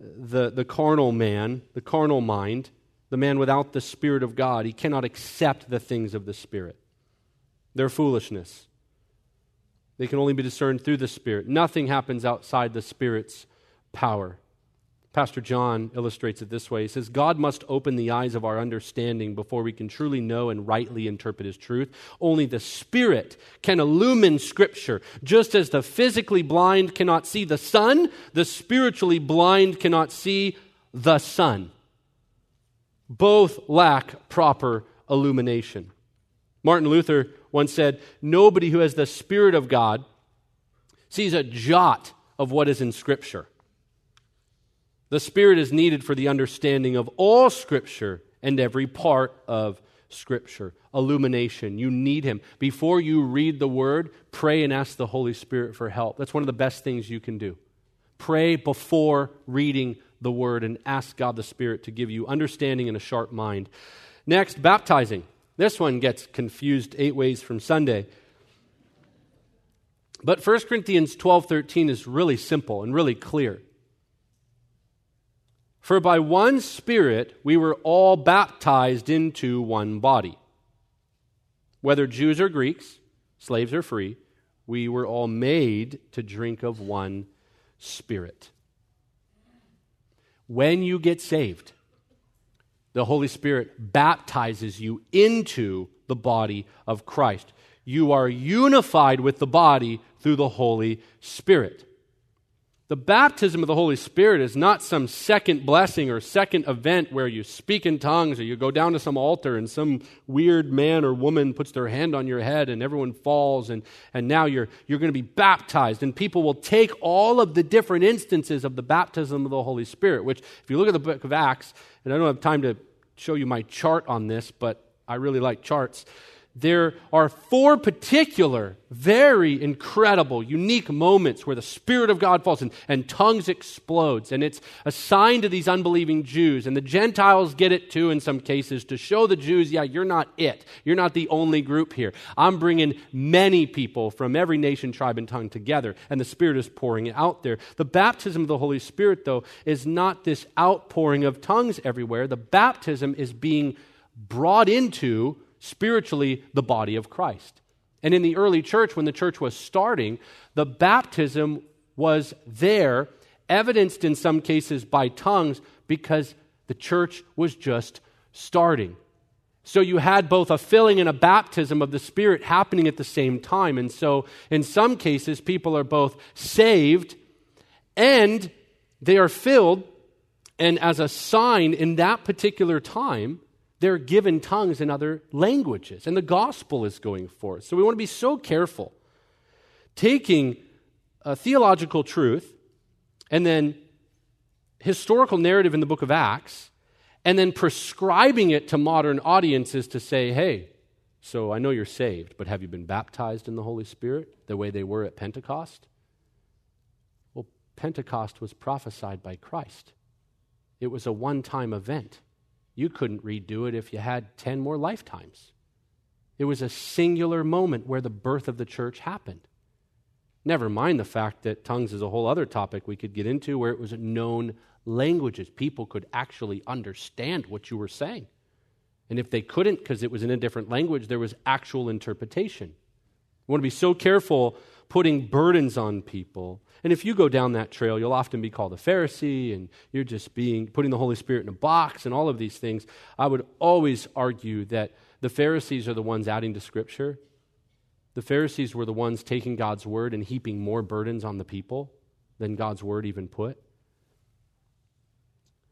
the, the carnal man, the carnal mind, the man without the Spirit of God. He cannot accept the things of the Spirit. They're foolishness. They can only be discerned through the Spirit. Nothing happens outside the Spirit's power. Pastor John illustrates it this way. He says, God must open the eyes of our understanding before we can truly know and rightly interpret His truth. Only the Spirit can illumine Scripture. Just as the physically blind cannot see the sun, the spiritually blind cannot see the Son. Both lack proper illumination. Martin Luther once said, Nobody who has the Spirit of God sees a jot of what is in Scripture. The Spirit is needed for the understanding of all Scripture and every part of Scripture. Illumination. You need Him. Before you read the Word, pray and ask the Holy Spirit for help. That's one of the best things you can do. Pray before reading the Word and ask God the Spirit to give you understanding and a sharp mind. Next, baptizing. This one gets confused eight ways from Sunday. But 1 Corinthians 12 13 is really simple and really clear. For by one Spirit we were all baptized into one body. Whether Jews or Greeks, slaves or free, we were all made to drink of one Spirit. When you get saved, the Holy Spirit baptizes you into the body of Christ. You are unified with the body through the Holy Spirit. The baptism of the Holy Spirit is not some second blessing or second event where you speak in tongues or you go down to some altar and some weird man or woman puts their hand on your head and everyone falls and, and now you're, you're going to be baptized. And people will take all of the different instances of the baptism of the Holy Spirit, which, if you look at the book of Acts, and I don't have time to show you my chart on this, but I really like charts there are four particular, very incredible, unique moments where the Spirit of God falls and, and tongues explodes. And it's assigned to these unbelieving Jews. And the Gentiles get it too in some cases to show the Jews, yeah, you're not it. You're not the only group here. I'm bringing many people from every nation, tribe, and tongue together. And the Spirit is pouring it out there. The baptism of the Holy Spirit, though, is not this outpouring of tongues everywhere. The baptism is being brought into spiritually the body of Christ. And in the early church, when the church was starting, the baptism was there, evidenced in some cases by tongues, because the church was just starting. So you had both a filling and a baptism of the Spirit happening at the same time. And so in some cases, people are both saved and they are filled And as a sign in that particular time, they're given tongues in other languages, and the gospel is going forth. So we want to be so careful taking a theological truth and then historical narrative in the book of Acts and then prescribing it to modern audiences to say, hey, so I know you're saved, but have you been baptized in the Holy Spirit the way they were at Pentecost? Well, Pentecost was prophesied by Christ, it was a one time event. You couldn't redo it if you had 10 more lifetimes. It was a singular moment where the birth of the church happened. Never mind the fact that tongues is a whole other topic we could get into where it was known languages. People could actually understand what you were saying. And if they couldn't because it was in a different language, there was actual interpretation. We want to be so careful putting burdens on people. And if you go down that trail, you'll often be called a Pharisee and you're just being putting the Holy Spirit in a box and all of these things. I would always argue that the Pharisees are the ones adding to Scripture. The Pharisees were the ones taking God's word and heaping more burdens on the people than God's word even put.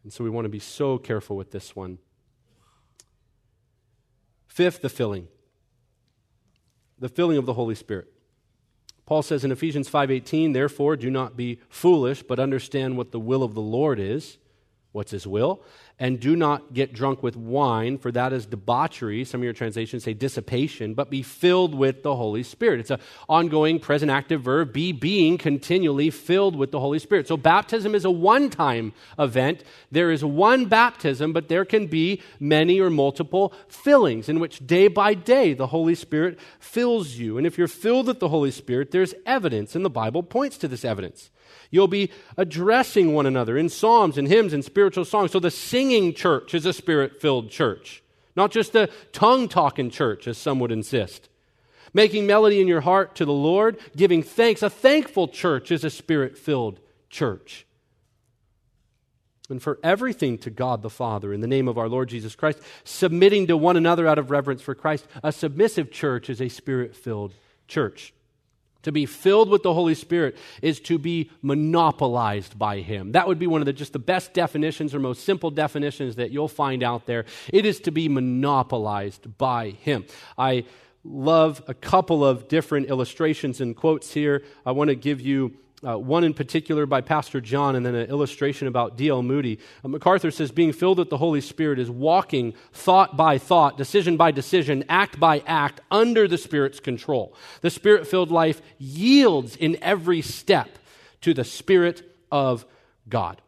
And so we want to be so careful with this one. Fifth, the filling. The filling of the Holy Spirit. Paul says in Ephesians 5:18, "Therefore do not be foolish, but understand what the will of the Lord is." What's his will? And do not get drunk with wine, for that is debauchery. Some of your translations say dissipation, but be filled with the Holy Spirit. It's an ongoing present active verb, be being continually filled with the Holy Spirit. So baptism is a one time event. There is one baptism, but there can be many or multiple fillings in which day by day the Holy Spirit fills you. And if you're filled with the Holy Spirit, there's evidence, and the Bible points to this evidence. You'll be addressing one another in psalms and hymns and spiritual songs. So the singing church is a spirit filled church, not just the tongue talking church, as some would insist. Making melody in your heart to the Lord, giving thanks. A thankful church is a spirit filled church. And for everything to God the Father in the name of our Lord Jesus Christ, submitting to one another out of reverence for Christ, a submissive church is a spirit filled church. To be filled with the Holy Spirit is to be monopolized by Him. That would be one of the just the best definitions or most simple definitions that you'll find out there. It is to be monopolized by Him. I love a couple of different illustrations and quotes here. I want to give you uh, one in particular by Pastor John, and then an illustration about D.L. Moody. Uh, MacArthur says, Being filled with the Holy Spirit is walking thought by thought, decision by decision, act by act, under the Spirit's control. The Spirit filled life yields in every step to the Spirit of God.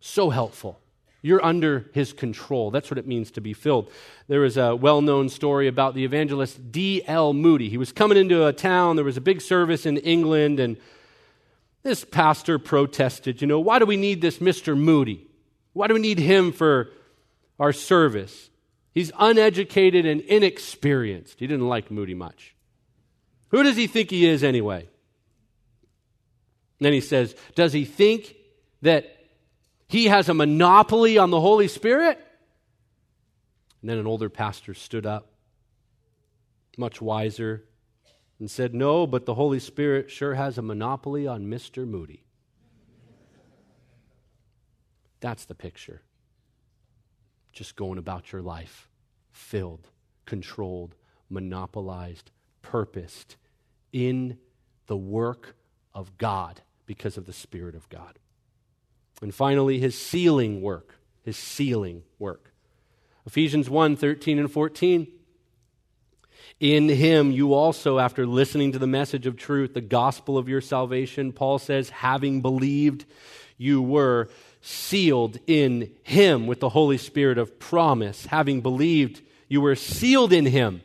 So helpful. You're under his control. That's what it means to be filled. There is a well known story about the evangelist D.L. Moody. He was coming into a town, there was a big service in England, and this pastor protested, you know, why do we need this Mr. Moody? Why do we need him for our service? He's uneducated and inexperienced. He didn't like Moody much. Who does he think he is anyway? And then he says, Does he think that he has a monopoly on the Holy Spirit? And then an older pastor stood up, much wiser, and said, No, but the Holy Spirit sure has a monopoly on Mr. Moody. That's the picture. Just going about your life, filled, controlled, monopolized, purposed in the work of God because of the Spirit of God. And finally, his sealing work. His sealing work. Ephesians 1 13 and 14. In him, you also, after listening to the message of truth, the gospel of your salvation, Paul says, having believed, you were sealed in him with the Holy Spirit of promise. Having believed, you were sealed in him.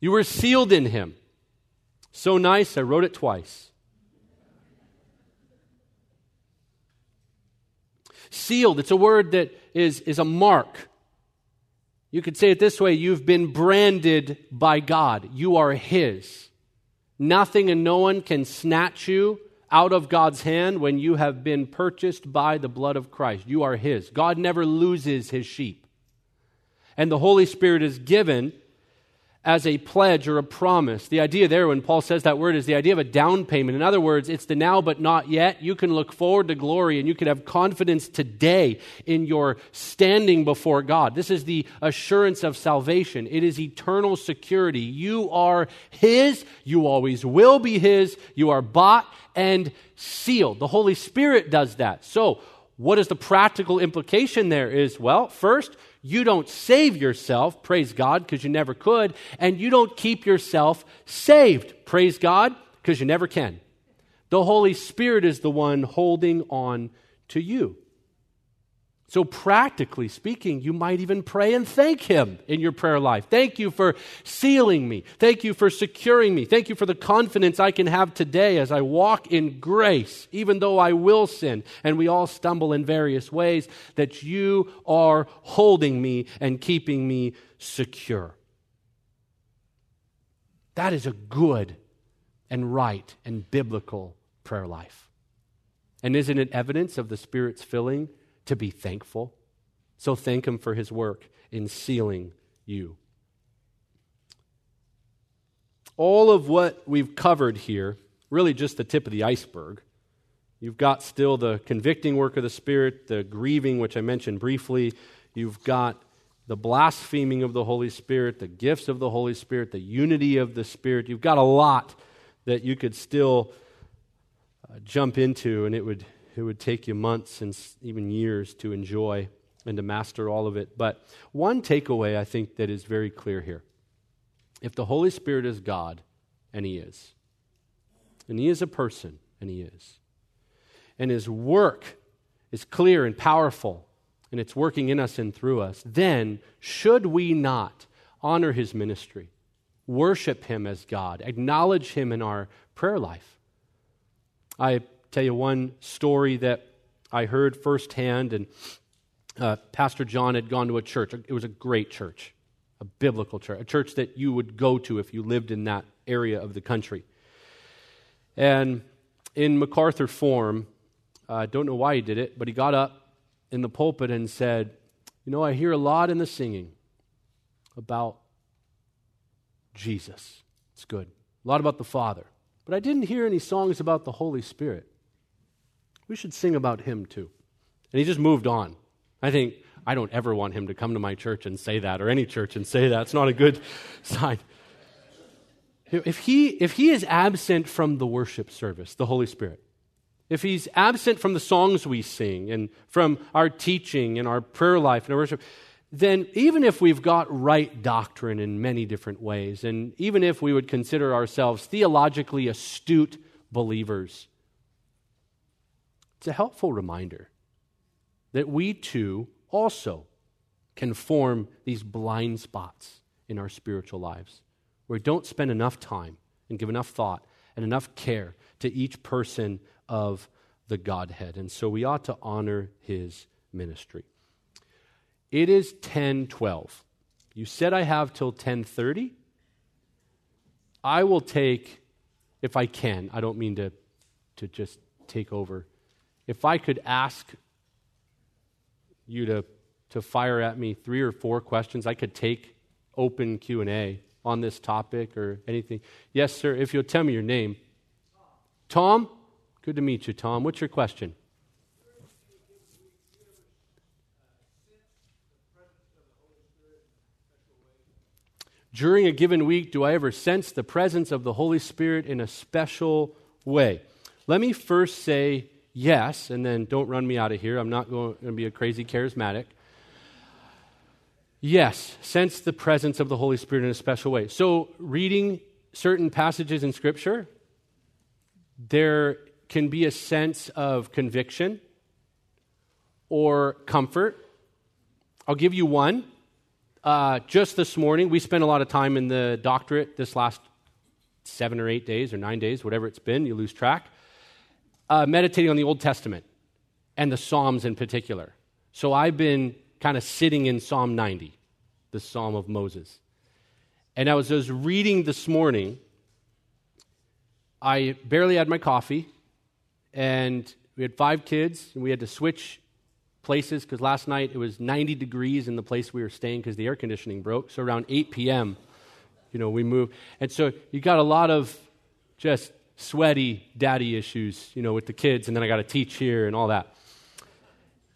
You were sealed in him. So nice, I wrote it twice. Sealed, it's a word that is, is a mark. You could say it this way you've been branded by God, you are His. Nothing and no one can snatch you out of God's hand when you have been purchased by the blood of Christ. You are His. God never loses His sheep. And the Holy Spirit is given as a pledge or a promise. The idea there, when Paul says that word, is the idea of a down payment. In other words, it's the now but not yet. You can look forward to glory and you can have confidence today in your standing before God. This is the assurance of salvation, it is eternal security. You are His, you always will be His, you are bought and sealed. The Holy Spirit does that. So, what is the practical implication there is well, first, you don't save yourself, praise God, because you never could, and you don't keep yourself saved, praise God, because you never can. The Holy Spirit is the one holding on to you. So, practically speaking, you might even pray and thank Him in your prayer life. Thank you for sealing me. Thank you for securing me. Thank you for the confidence I can have today as I walk in grace, even though I will sin and we all stumble in various ways, that you are holding me and keeping me secure. That is a good and right and biblical prayer life. And isn't it evidence of the Spirit's filling? To be thankful. So thank Him for His work in sealing you. All of what we've covered here, really just the tip of the iceberg. You've got still the convicting work of the Spirit, the grieving, which I mentioned briefly. You've got the blaspheming of the Holy Spirit, the gifts of the Holy Spirit, the unity of the Spirit. You've got a lot that you could still uh, jump into, and it would it would take you months and even years to enjoy and to master all of it. But one takeaway I think that is very clear here if the Holy Spirit is God, and He is, and He is a person, and He is, and His work is clear and powerful, and it's working in us and through us, then should we not honor His ministry, worship Him as God, acknowledge Him in our prayer life? I tell you one story that I heard firsthand, and uh, Pastor John had gone to a church. It was a great church, a biblical church, a church that you would go to if you lived in that area of the country. And in MacArthur form, I uh, don't know why he did it, but he got up in the pulpit and said, You know, I hear a lot in the singing about Jesus. It's good. A lot about the Father. But I didn't hear any songs about the Holy Spirit we should sing about him too. And he just moved on. I think I don't ever want him to come to my church and say that, or any church and say that. It's not a good sign. If he, if he is absent from the worship service, the Holy Spirit, if he's absent from the songs we sing and from our teaching and our prayer life and our worship, then even if we've got right doctrine in many different ways, and even if we would consider ourselves theologically astute believers, it's a helpful reminder that we too also can form these blind spots in our spiritual lives where we don't spend enough time and give enough thought and enough care to each person of the Godhead. And so we ought to honor his ministry. It is 1012. You said I have till 1030. I will take, if I can, I don't mean to, to just take over if I could ask you to, to fire at me three or four questions, I could take open Q&A on this topic or anything. Yes, sir, if you'll tell me your name. Tom? Good to meet you, Tom. What's your question? During a given week, do I ever sense the presence of the Holy Spirit in a special way? Let me first say yes, and then don't run me out of here. I'm not going to be a crazy charismatic. Yes, sense the presence of the Holy Spirit in a special way. So, reading certain passages in Scripture, there can be a sense of conviction or comfort. I'll give you one. Uh, just this morning, we spent a lot of time in the doctorate this last seven or eight days or nine days, whatever it's been, you lose track uh, meditating on the Old Testament and the Psalms in particular. So I've been kind of sitting in Psalm 90, the Psalm of Moses. And I was reading this morning. I barely had my coffee, and we had five kids, and we had to switch places because last night it was 90 degrees in the place we were staying because the air conditioning broke. So around 8 p.m., You know, we move. And so you got a lot of just sweaty daddy issues, you know, with the kids, and then I got to teach here and all that.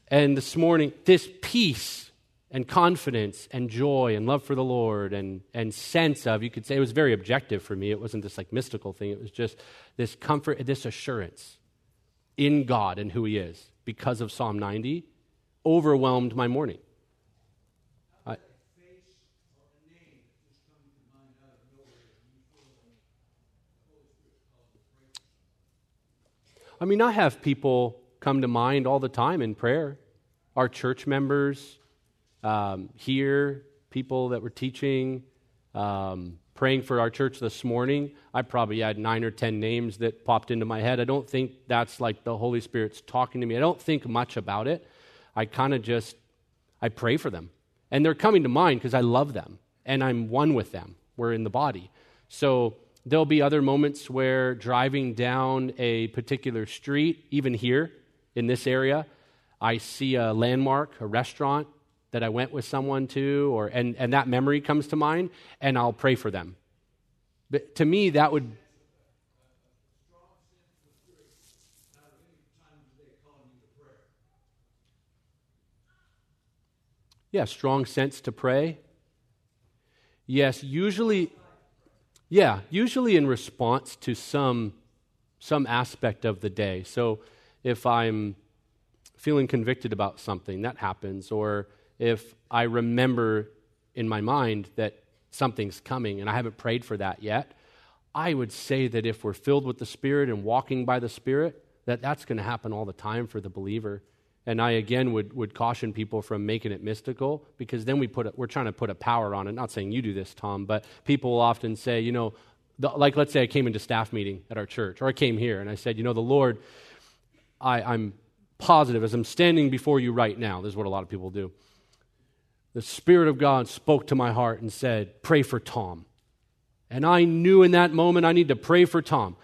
And this morning, this peace and confidence and joy and love for the Lord and, and sense of, you could say it was very objective for me. It wasn't this like mystical thing. It was just this comfort, this assurance in God and who He is because of Psalm 90 overwhelmed my morning. I mean, I have people come to mind all the time in prayer. Our church members um, here, people that were teaching, um, praying for our church this morning. I probably had nine or ten names that popped into my head. I don't think that's like the Holy Spirit's talking to me. I don't think much about it. I kind of just I pray for them. And they're coming to mind because I love them and I'm one with them. We're in the body. So there'll be other moments where driving down a particular street, even here in this area, I see a landmark, a restaurant that I went with someone to, or and, and that memory comes to mind, and I'll pray for them. But to me, that would Yeah, strong sense to pray. Yes, usually yeah, usually in response to some some aspect of the day. So if I'm feeling convicted about something, that happens or if I remember in my mind that something's coming and I haven't prayed for that yet, I would say that if we're filled with the Spirit and walking by the Spirit, that that's going to happen all the time for the believer. And I again would, would caution people from making it mystical because then we put a, we're trying to put a power on it. Not saying you do this, Tom, but people will often say, you know, the, like let's say I came into staff meeting at our church, or I came here and I said, you know, the Lord, I, I'm positive as I'm standing before you right now. This is what a lot of people do. The Spirit of God spoke to my heart and said, pray for Tom. And I knew in that moment I need to pray for Tom.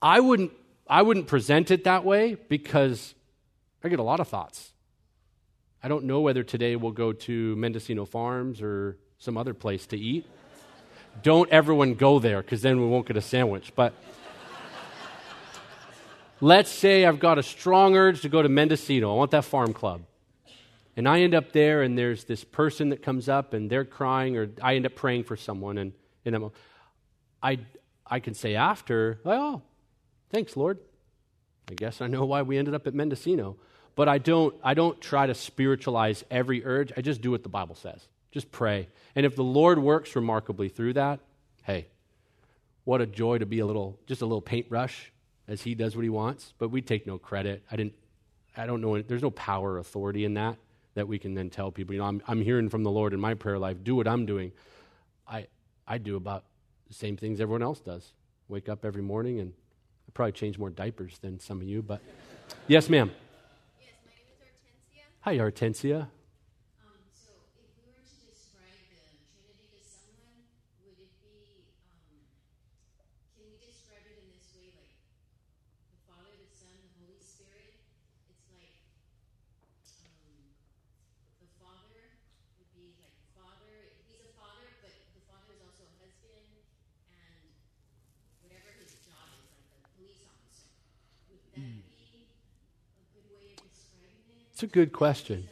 I wouldn't, I wouldn't present it that way because I get a lot of thoughts. I don't know whether today we'll go to Mendocino Farms or some other place to eat. don't everyone go there because then we won't get a sandwich. But let's say I've got a strong urge to go to Mendocino. I want that farm club. And I end up there, and there's this person that comes up, and they're crying, or I end up praying for someone, and, and I, I can say after, oh, thanks, Lord. I guess I know why we ended up at Mendocino but I don't, I don't try to spiritualize every urge. I just do what the Bible says. Just pray. And if the Lord works remarkably through that, hey, what a joy to be a little, just a little paintbrush as he does what he wants. But we take no credit. I didn't, I don't know, there's no power or authority in that that we can then tell people, you know, I'm, I'm hearing from the Lord in my prayer life, do what I'm doing. I, I do about the same things everyone else does. Wake up every morning and I probably change more diapers than some of you, but yes, ma'am. Hi, Hortensia. Um, so, if we were to describe the Trinity to someone, would it be, um, can we describe it in this way, like the Father, the Son, the Holy Spirit? It's like um, the Father would be like Father, he's a father, but the Father is also a husband, and whatever his job is, like a police officer. Would that mm. It's a good question.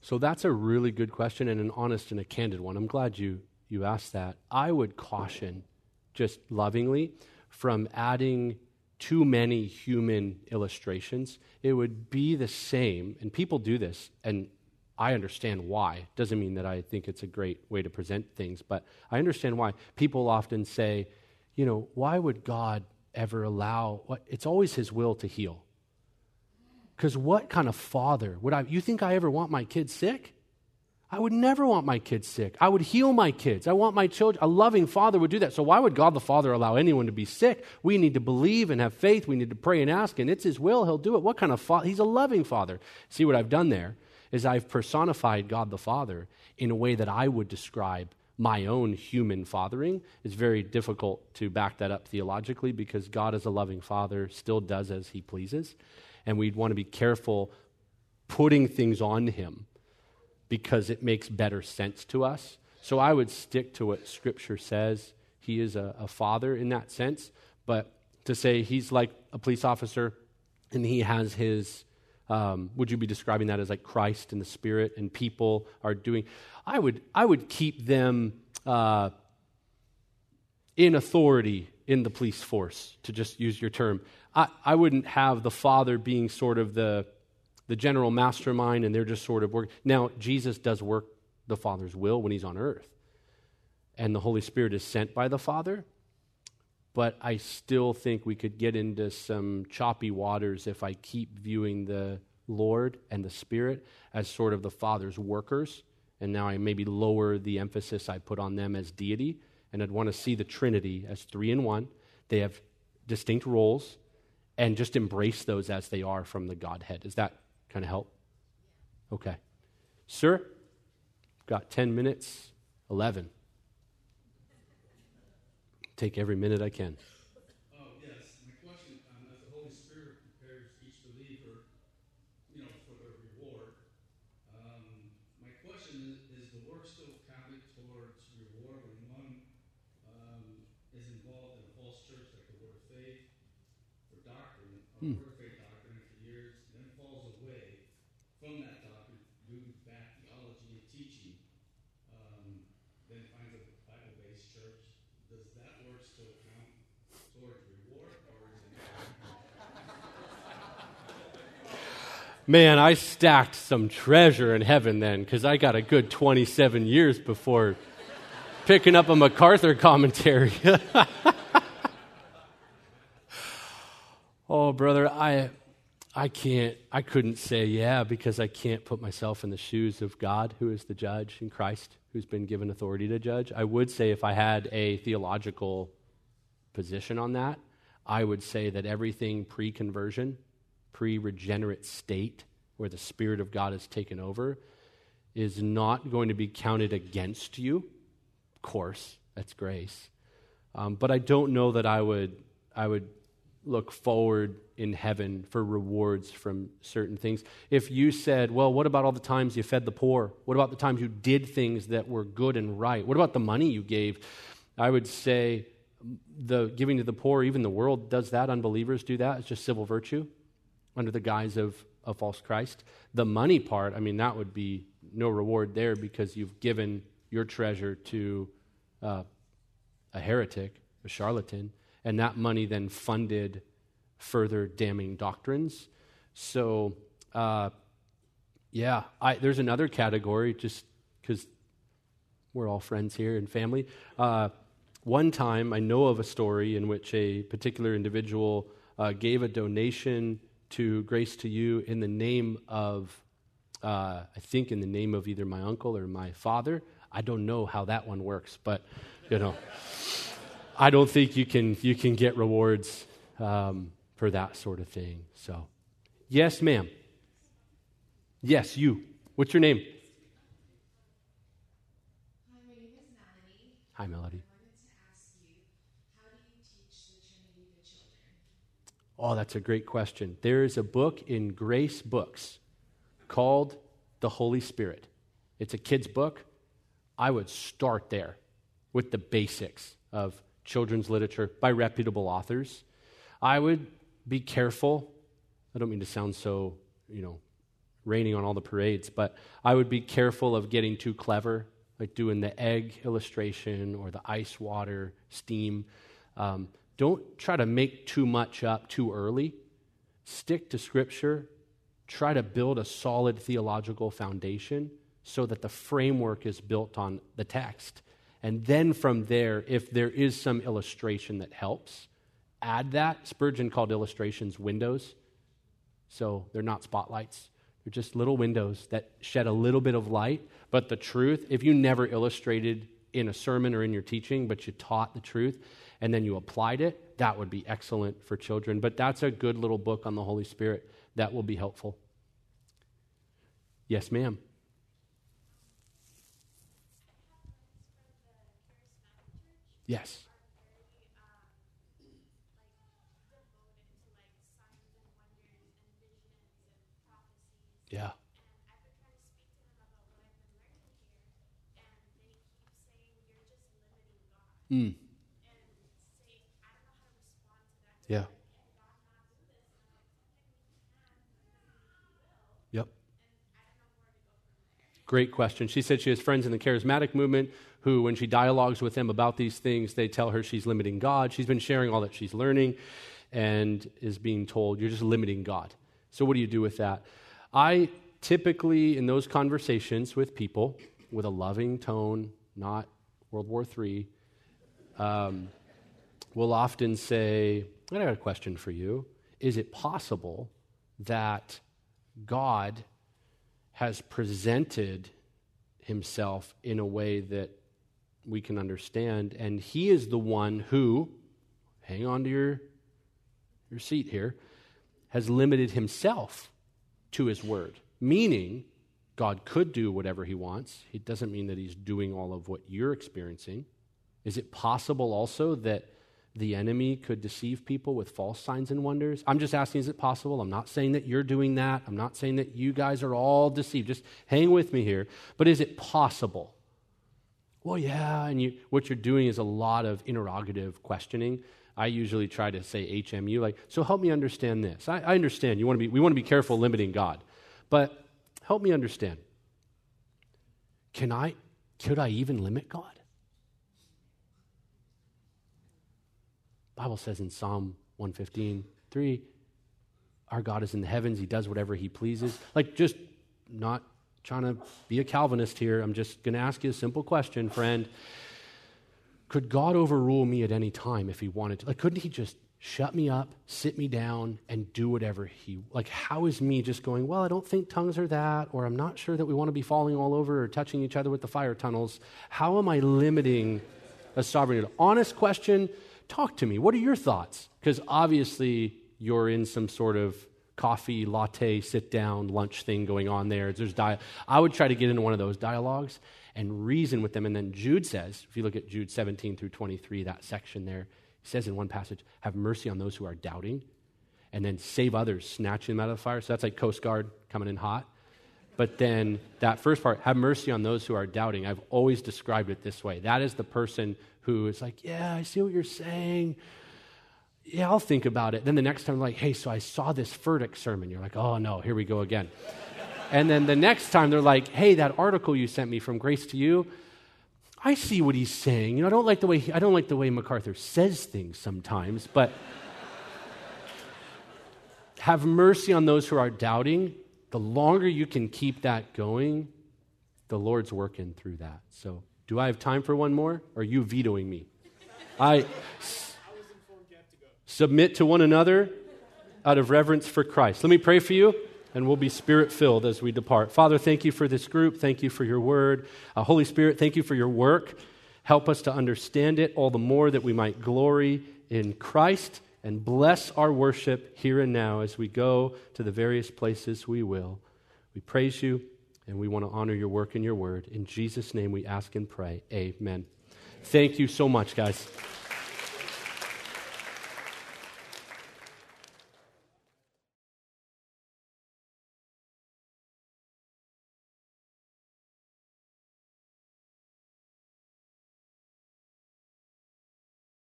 So that's a really good question and an honest and a candid one. I'm glad you, you asked that. I would caution, just lovingly, from adding too many human illustrations. It would be the same, and people do this, and I understand why. Doesn't mean that I think it's a great way to present things, but I understand why. People often say, you know, why would God ever allow what it's always his will to heal? Because what kind of father would I you think I ever want my kids sick? I would never want my kids sick. I would heal my kids. I want my children. A loving father would do that. So, why would God the Father allow anyone to be sick? We need to believe and have faith. We need to pray and ask, and it's His will. He'll do it. What kind of father? He's a loving father. See what I've done there is I've personified God the Father in a way that I would describe my own human fathering. It's very difficult to back that up theologically because God, as a loving father, still does as he pleases. And we'd want to be careful putting things on him because it makes better sense to us. So I would stick to what Scripture says. He is a, a father in that sense. But to say he's like a police officer and he has his um, would you be describing that as like Christ and the Spirit and people are doing? I would, I would keep them uh, in authority in the police force, to just use your term. I, I wouldn't have the Father being sort of the, the general mastermind and they're just sort of working. Now, Jesus does work the Father's will when he's on earth, and the Holy Spirit is sent by the Father but I still think we could get into some choppy waters if I keep viewing the Lord and the Spirit as sort of the Father's workers. And now I maybe lower the emphasis I put on them as deity. And I'd want to see the Trinity as three in one. They have distinct roles and just embrace those as they are from the Godhead. Does that kind of help? Okay. Sir, got 10 minutes, 11 take every minute I can. Oh, yes. My question, um, as the Holy Spirit prepares each believer, you know, for their reward, um, my question is, is the work still counted towards reward when one um, is involved in a false church like the Word of Faith or doctrine, or hmm. Word of Faith doctrine for years, then falls away from that doctrine due to bad theology and teaching, um, then finds a Bible-based church does that work still count towards reward, or is it? Man, I stacked some treasure in heaven then, because I got a good 27 years before picking up a MacArthur commentary. oh, brother, I. I can't, I couldn't say yeah because I can't put myself in the shoes of God, who is the judge, in Christ, who's been given authority to judge. I would say if I had a theological position on that, I would say that everything pre conversion, pre regenerate state, where the Spirit of God has taken over, is not going to be counted against you. Of course, that's grace. Um, but I don't know that I would, I would look forward in heaven for rewards from certain things. If you said, well, what about all the times you fed the poor? What about the times you did things that were good and right? What about the money you gave? I would say the giving to the poor, even the world does that. Unbelievers do that. It's just civil virtue under the guise of a false Christ. The money part, I mean, that would be no reward there because you've given your treasure to uh, a heretic, a charlatan and that money then funded further damning doctrines. So, uh, yeah, I, there's another category just because we're all friends here and family. Uh, one time, I know of a story in which a particular individual uh, gave a donation to Grace to You in the name of, uh, I think, in the name of either my uncle or my father. I don't know how that one works, but, you know. I don't think you can, you can get rewards um, for that sort of thing. So, yes, ma'am. Yes, you. What's your name? Hi, my name is Melody. Hi, Melody. Oh, that's a great question. There is a book in Grace Books called The Holy Spirit. It's a kid's book. I would start there with the basics of children's literature by reputable authors. I would be careful. I don't mean to sound so, you know, raining on all the parades, but I would be careful of getting too clever, like doing the egg illustration or the ice water steam. Um, don't try to make too much up too early. Stick to Scripture. Try to build a solid theological foundation so that the framework is built on the text. And then from there, if there is some illustration that helps, add that. Spurgeon called illustrations windows. So they're not spotlights, they're just little windows that shed a little bit of light. But the truth, if you never illustrated in a sermon or in your teaching, but you taught the truth and then you applied it, that would be excellent for children. But that's a good little book on the Holy Spirit that will be helpful. Yes, ma'am. Yes. Yeah. Mm. Yeah. Yep. Great question. She said she has friends in the charismatic movement who, when she dialogues with them about these things, they tell her she's limiting God. She's been sharing all that she's learning and is being told, you're just limiting God. So, what do you do with that? I typically, in those conversations with people, with a loving tone, not World War III, um, will often say, I got a question for you. Is it possible that God has presented himself in a way that we can understand, and he is the one who, hang on to your, your seat here, has limited himself to his word. Meaning, God could do whatever he wants. It doesn't mean that he's doing all of what you're experiencing. Is it possible also that the enemy could deceive people with false signs and wonders? I'm just asking, is it possible? I'm not saying that you're doing that. I'm not saying that you guys are all deceived. Just hang with me here. But is it possible? Well, yeah, and you, what you're doing is a lot of interrogative questioning. I usually try to say HMU, like, so help me understand this. I, I understand you want to be, we want to be careful limiting God, but help me understand. Can I, could I even limit God? Bible says in Psalm 115, 3, our God is in the heavens. He does whatever he pleases. Like, just not trying to be a Calvinist here. I'm just going to ask you a simple question, friend. Could God overrule me at any time if he wanted to? Like, couldn't he just shut me up, sit me down, and do whatever he like? How is me just going, well, I don't think tongues are that, or I'm not sure that we want to be falling all over or touching each other with the fire tunnels? How am I limiting a sovereign? Honest question talk to me. What are your thoughts? Because obviously you're in some sort of coffee, latte, sit down, lunch thing going on there. There's di- I would try to get into one of those dialogues and reason with them. And then Jude says, if you look at Jude 17 through 23, that section there, he says in one passage, have mercy on those who are doubting, and then save others, snatching them out of the fire. So that's like Coast Guard coming in hot. But then that first part, have mercy on those who are doubting. I've always described it this way. That is the person who is like, Yeah, I see what you're saying. Yeah, I'll think about it. Then the next time, like, Hey, so I saw this Furtick sermon. You're like, Oh, no, here we go again. and then the next time, they're like, Hey, that article you sent me from Grace to You, I see what he's saying. You know, I don't like the way, he, I don't like the way MacArthur says things sometimes, but have mercy on those who are doubting the longer you can keep that going, the Lord's working through that. So, do I have time for one more? Or are you vetoing me? I submit to one another out of reverence for Christ. Let me pray for you, and we'll be spirit filled as we depart. Father, thank you for this group. Thank you for your word. Uh, Holy Spirit, thank you for your work. Help us to understand it all the more that we might glory in Christ and bless our worship here and now as we go to the various places we will. We praise you and we want to honor your work and your word. In Jesus' name we ask and pray. Amen. Thank you so much, guys.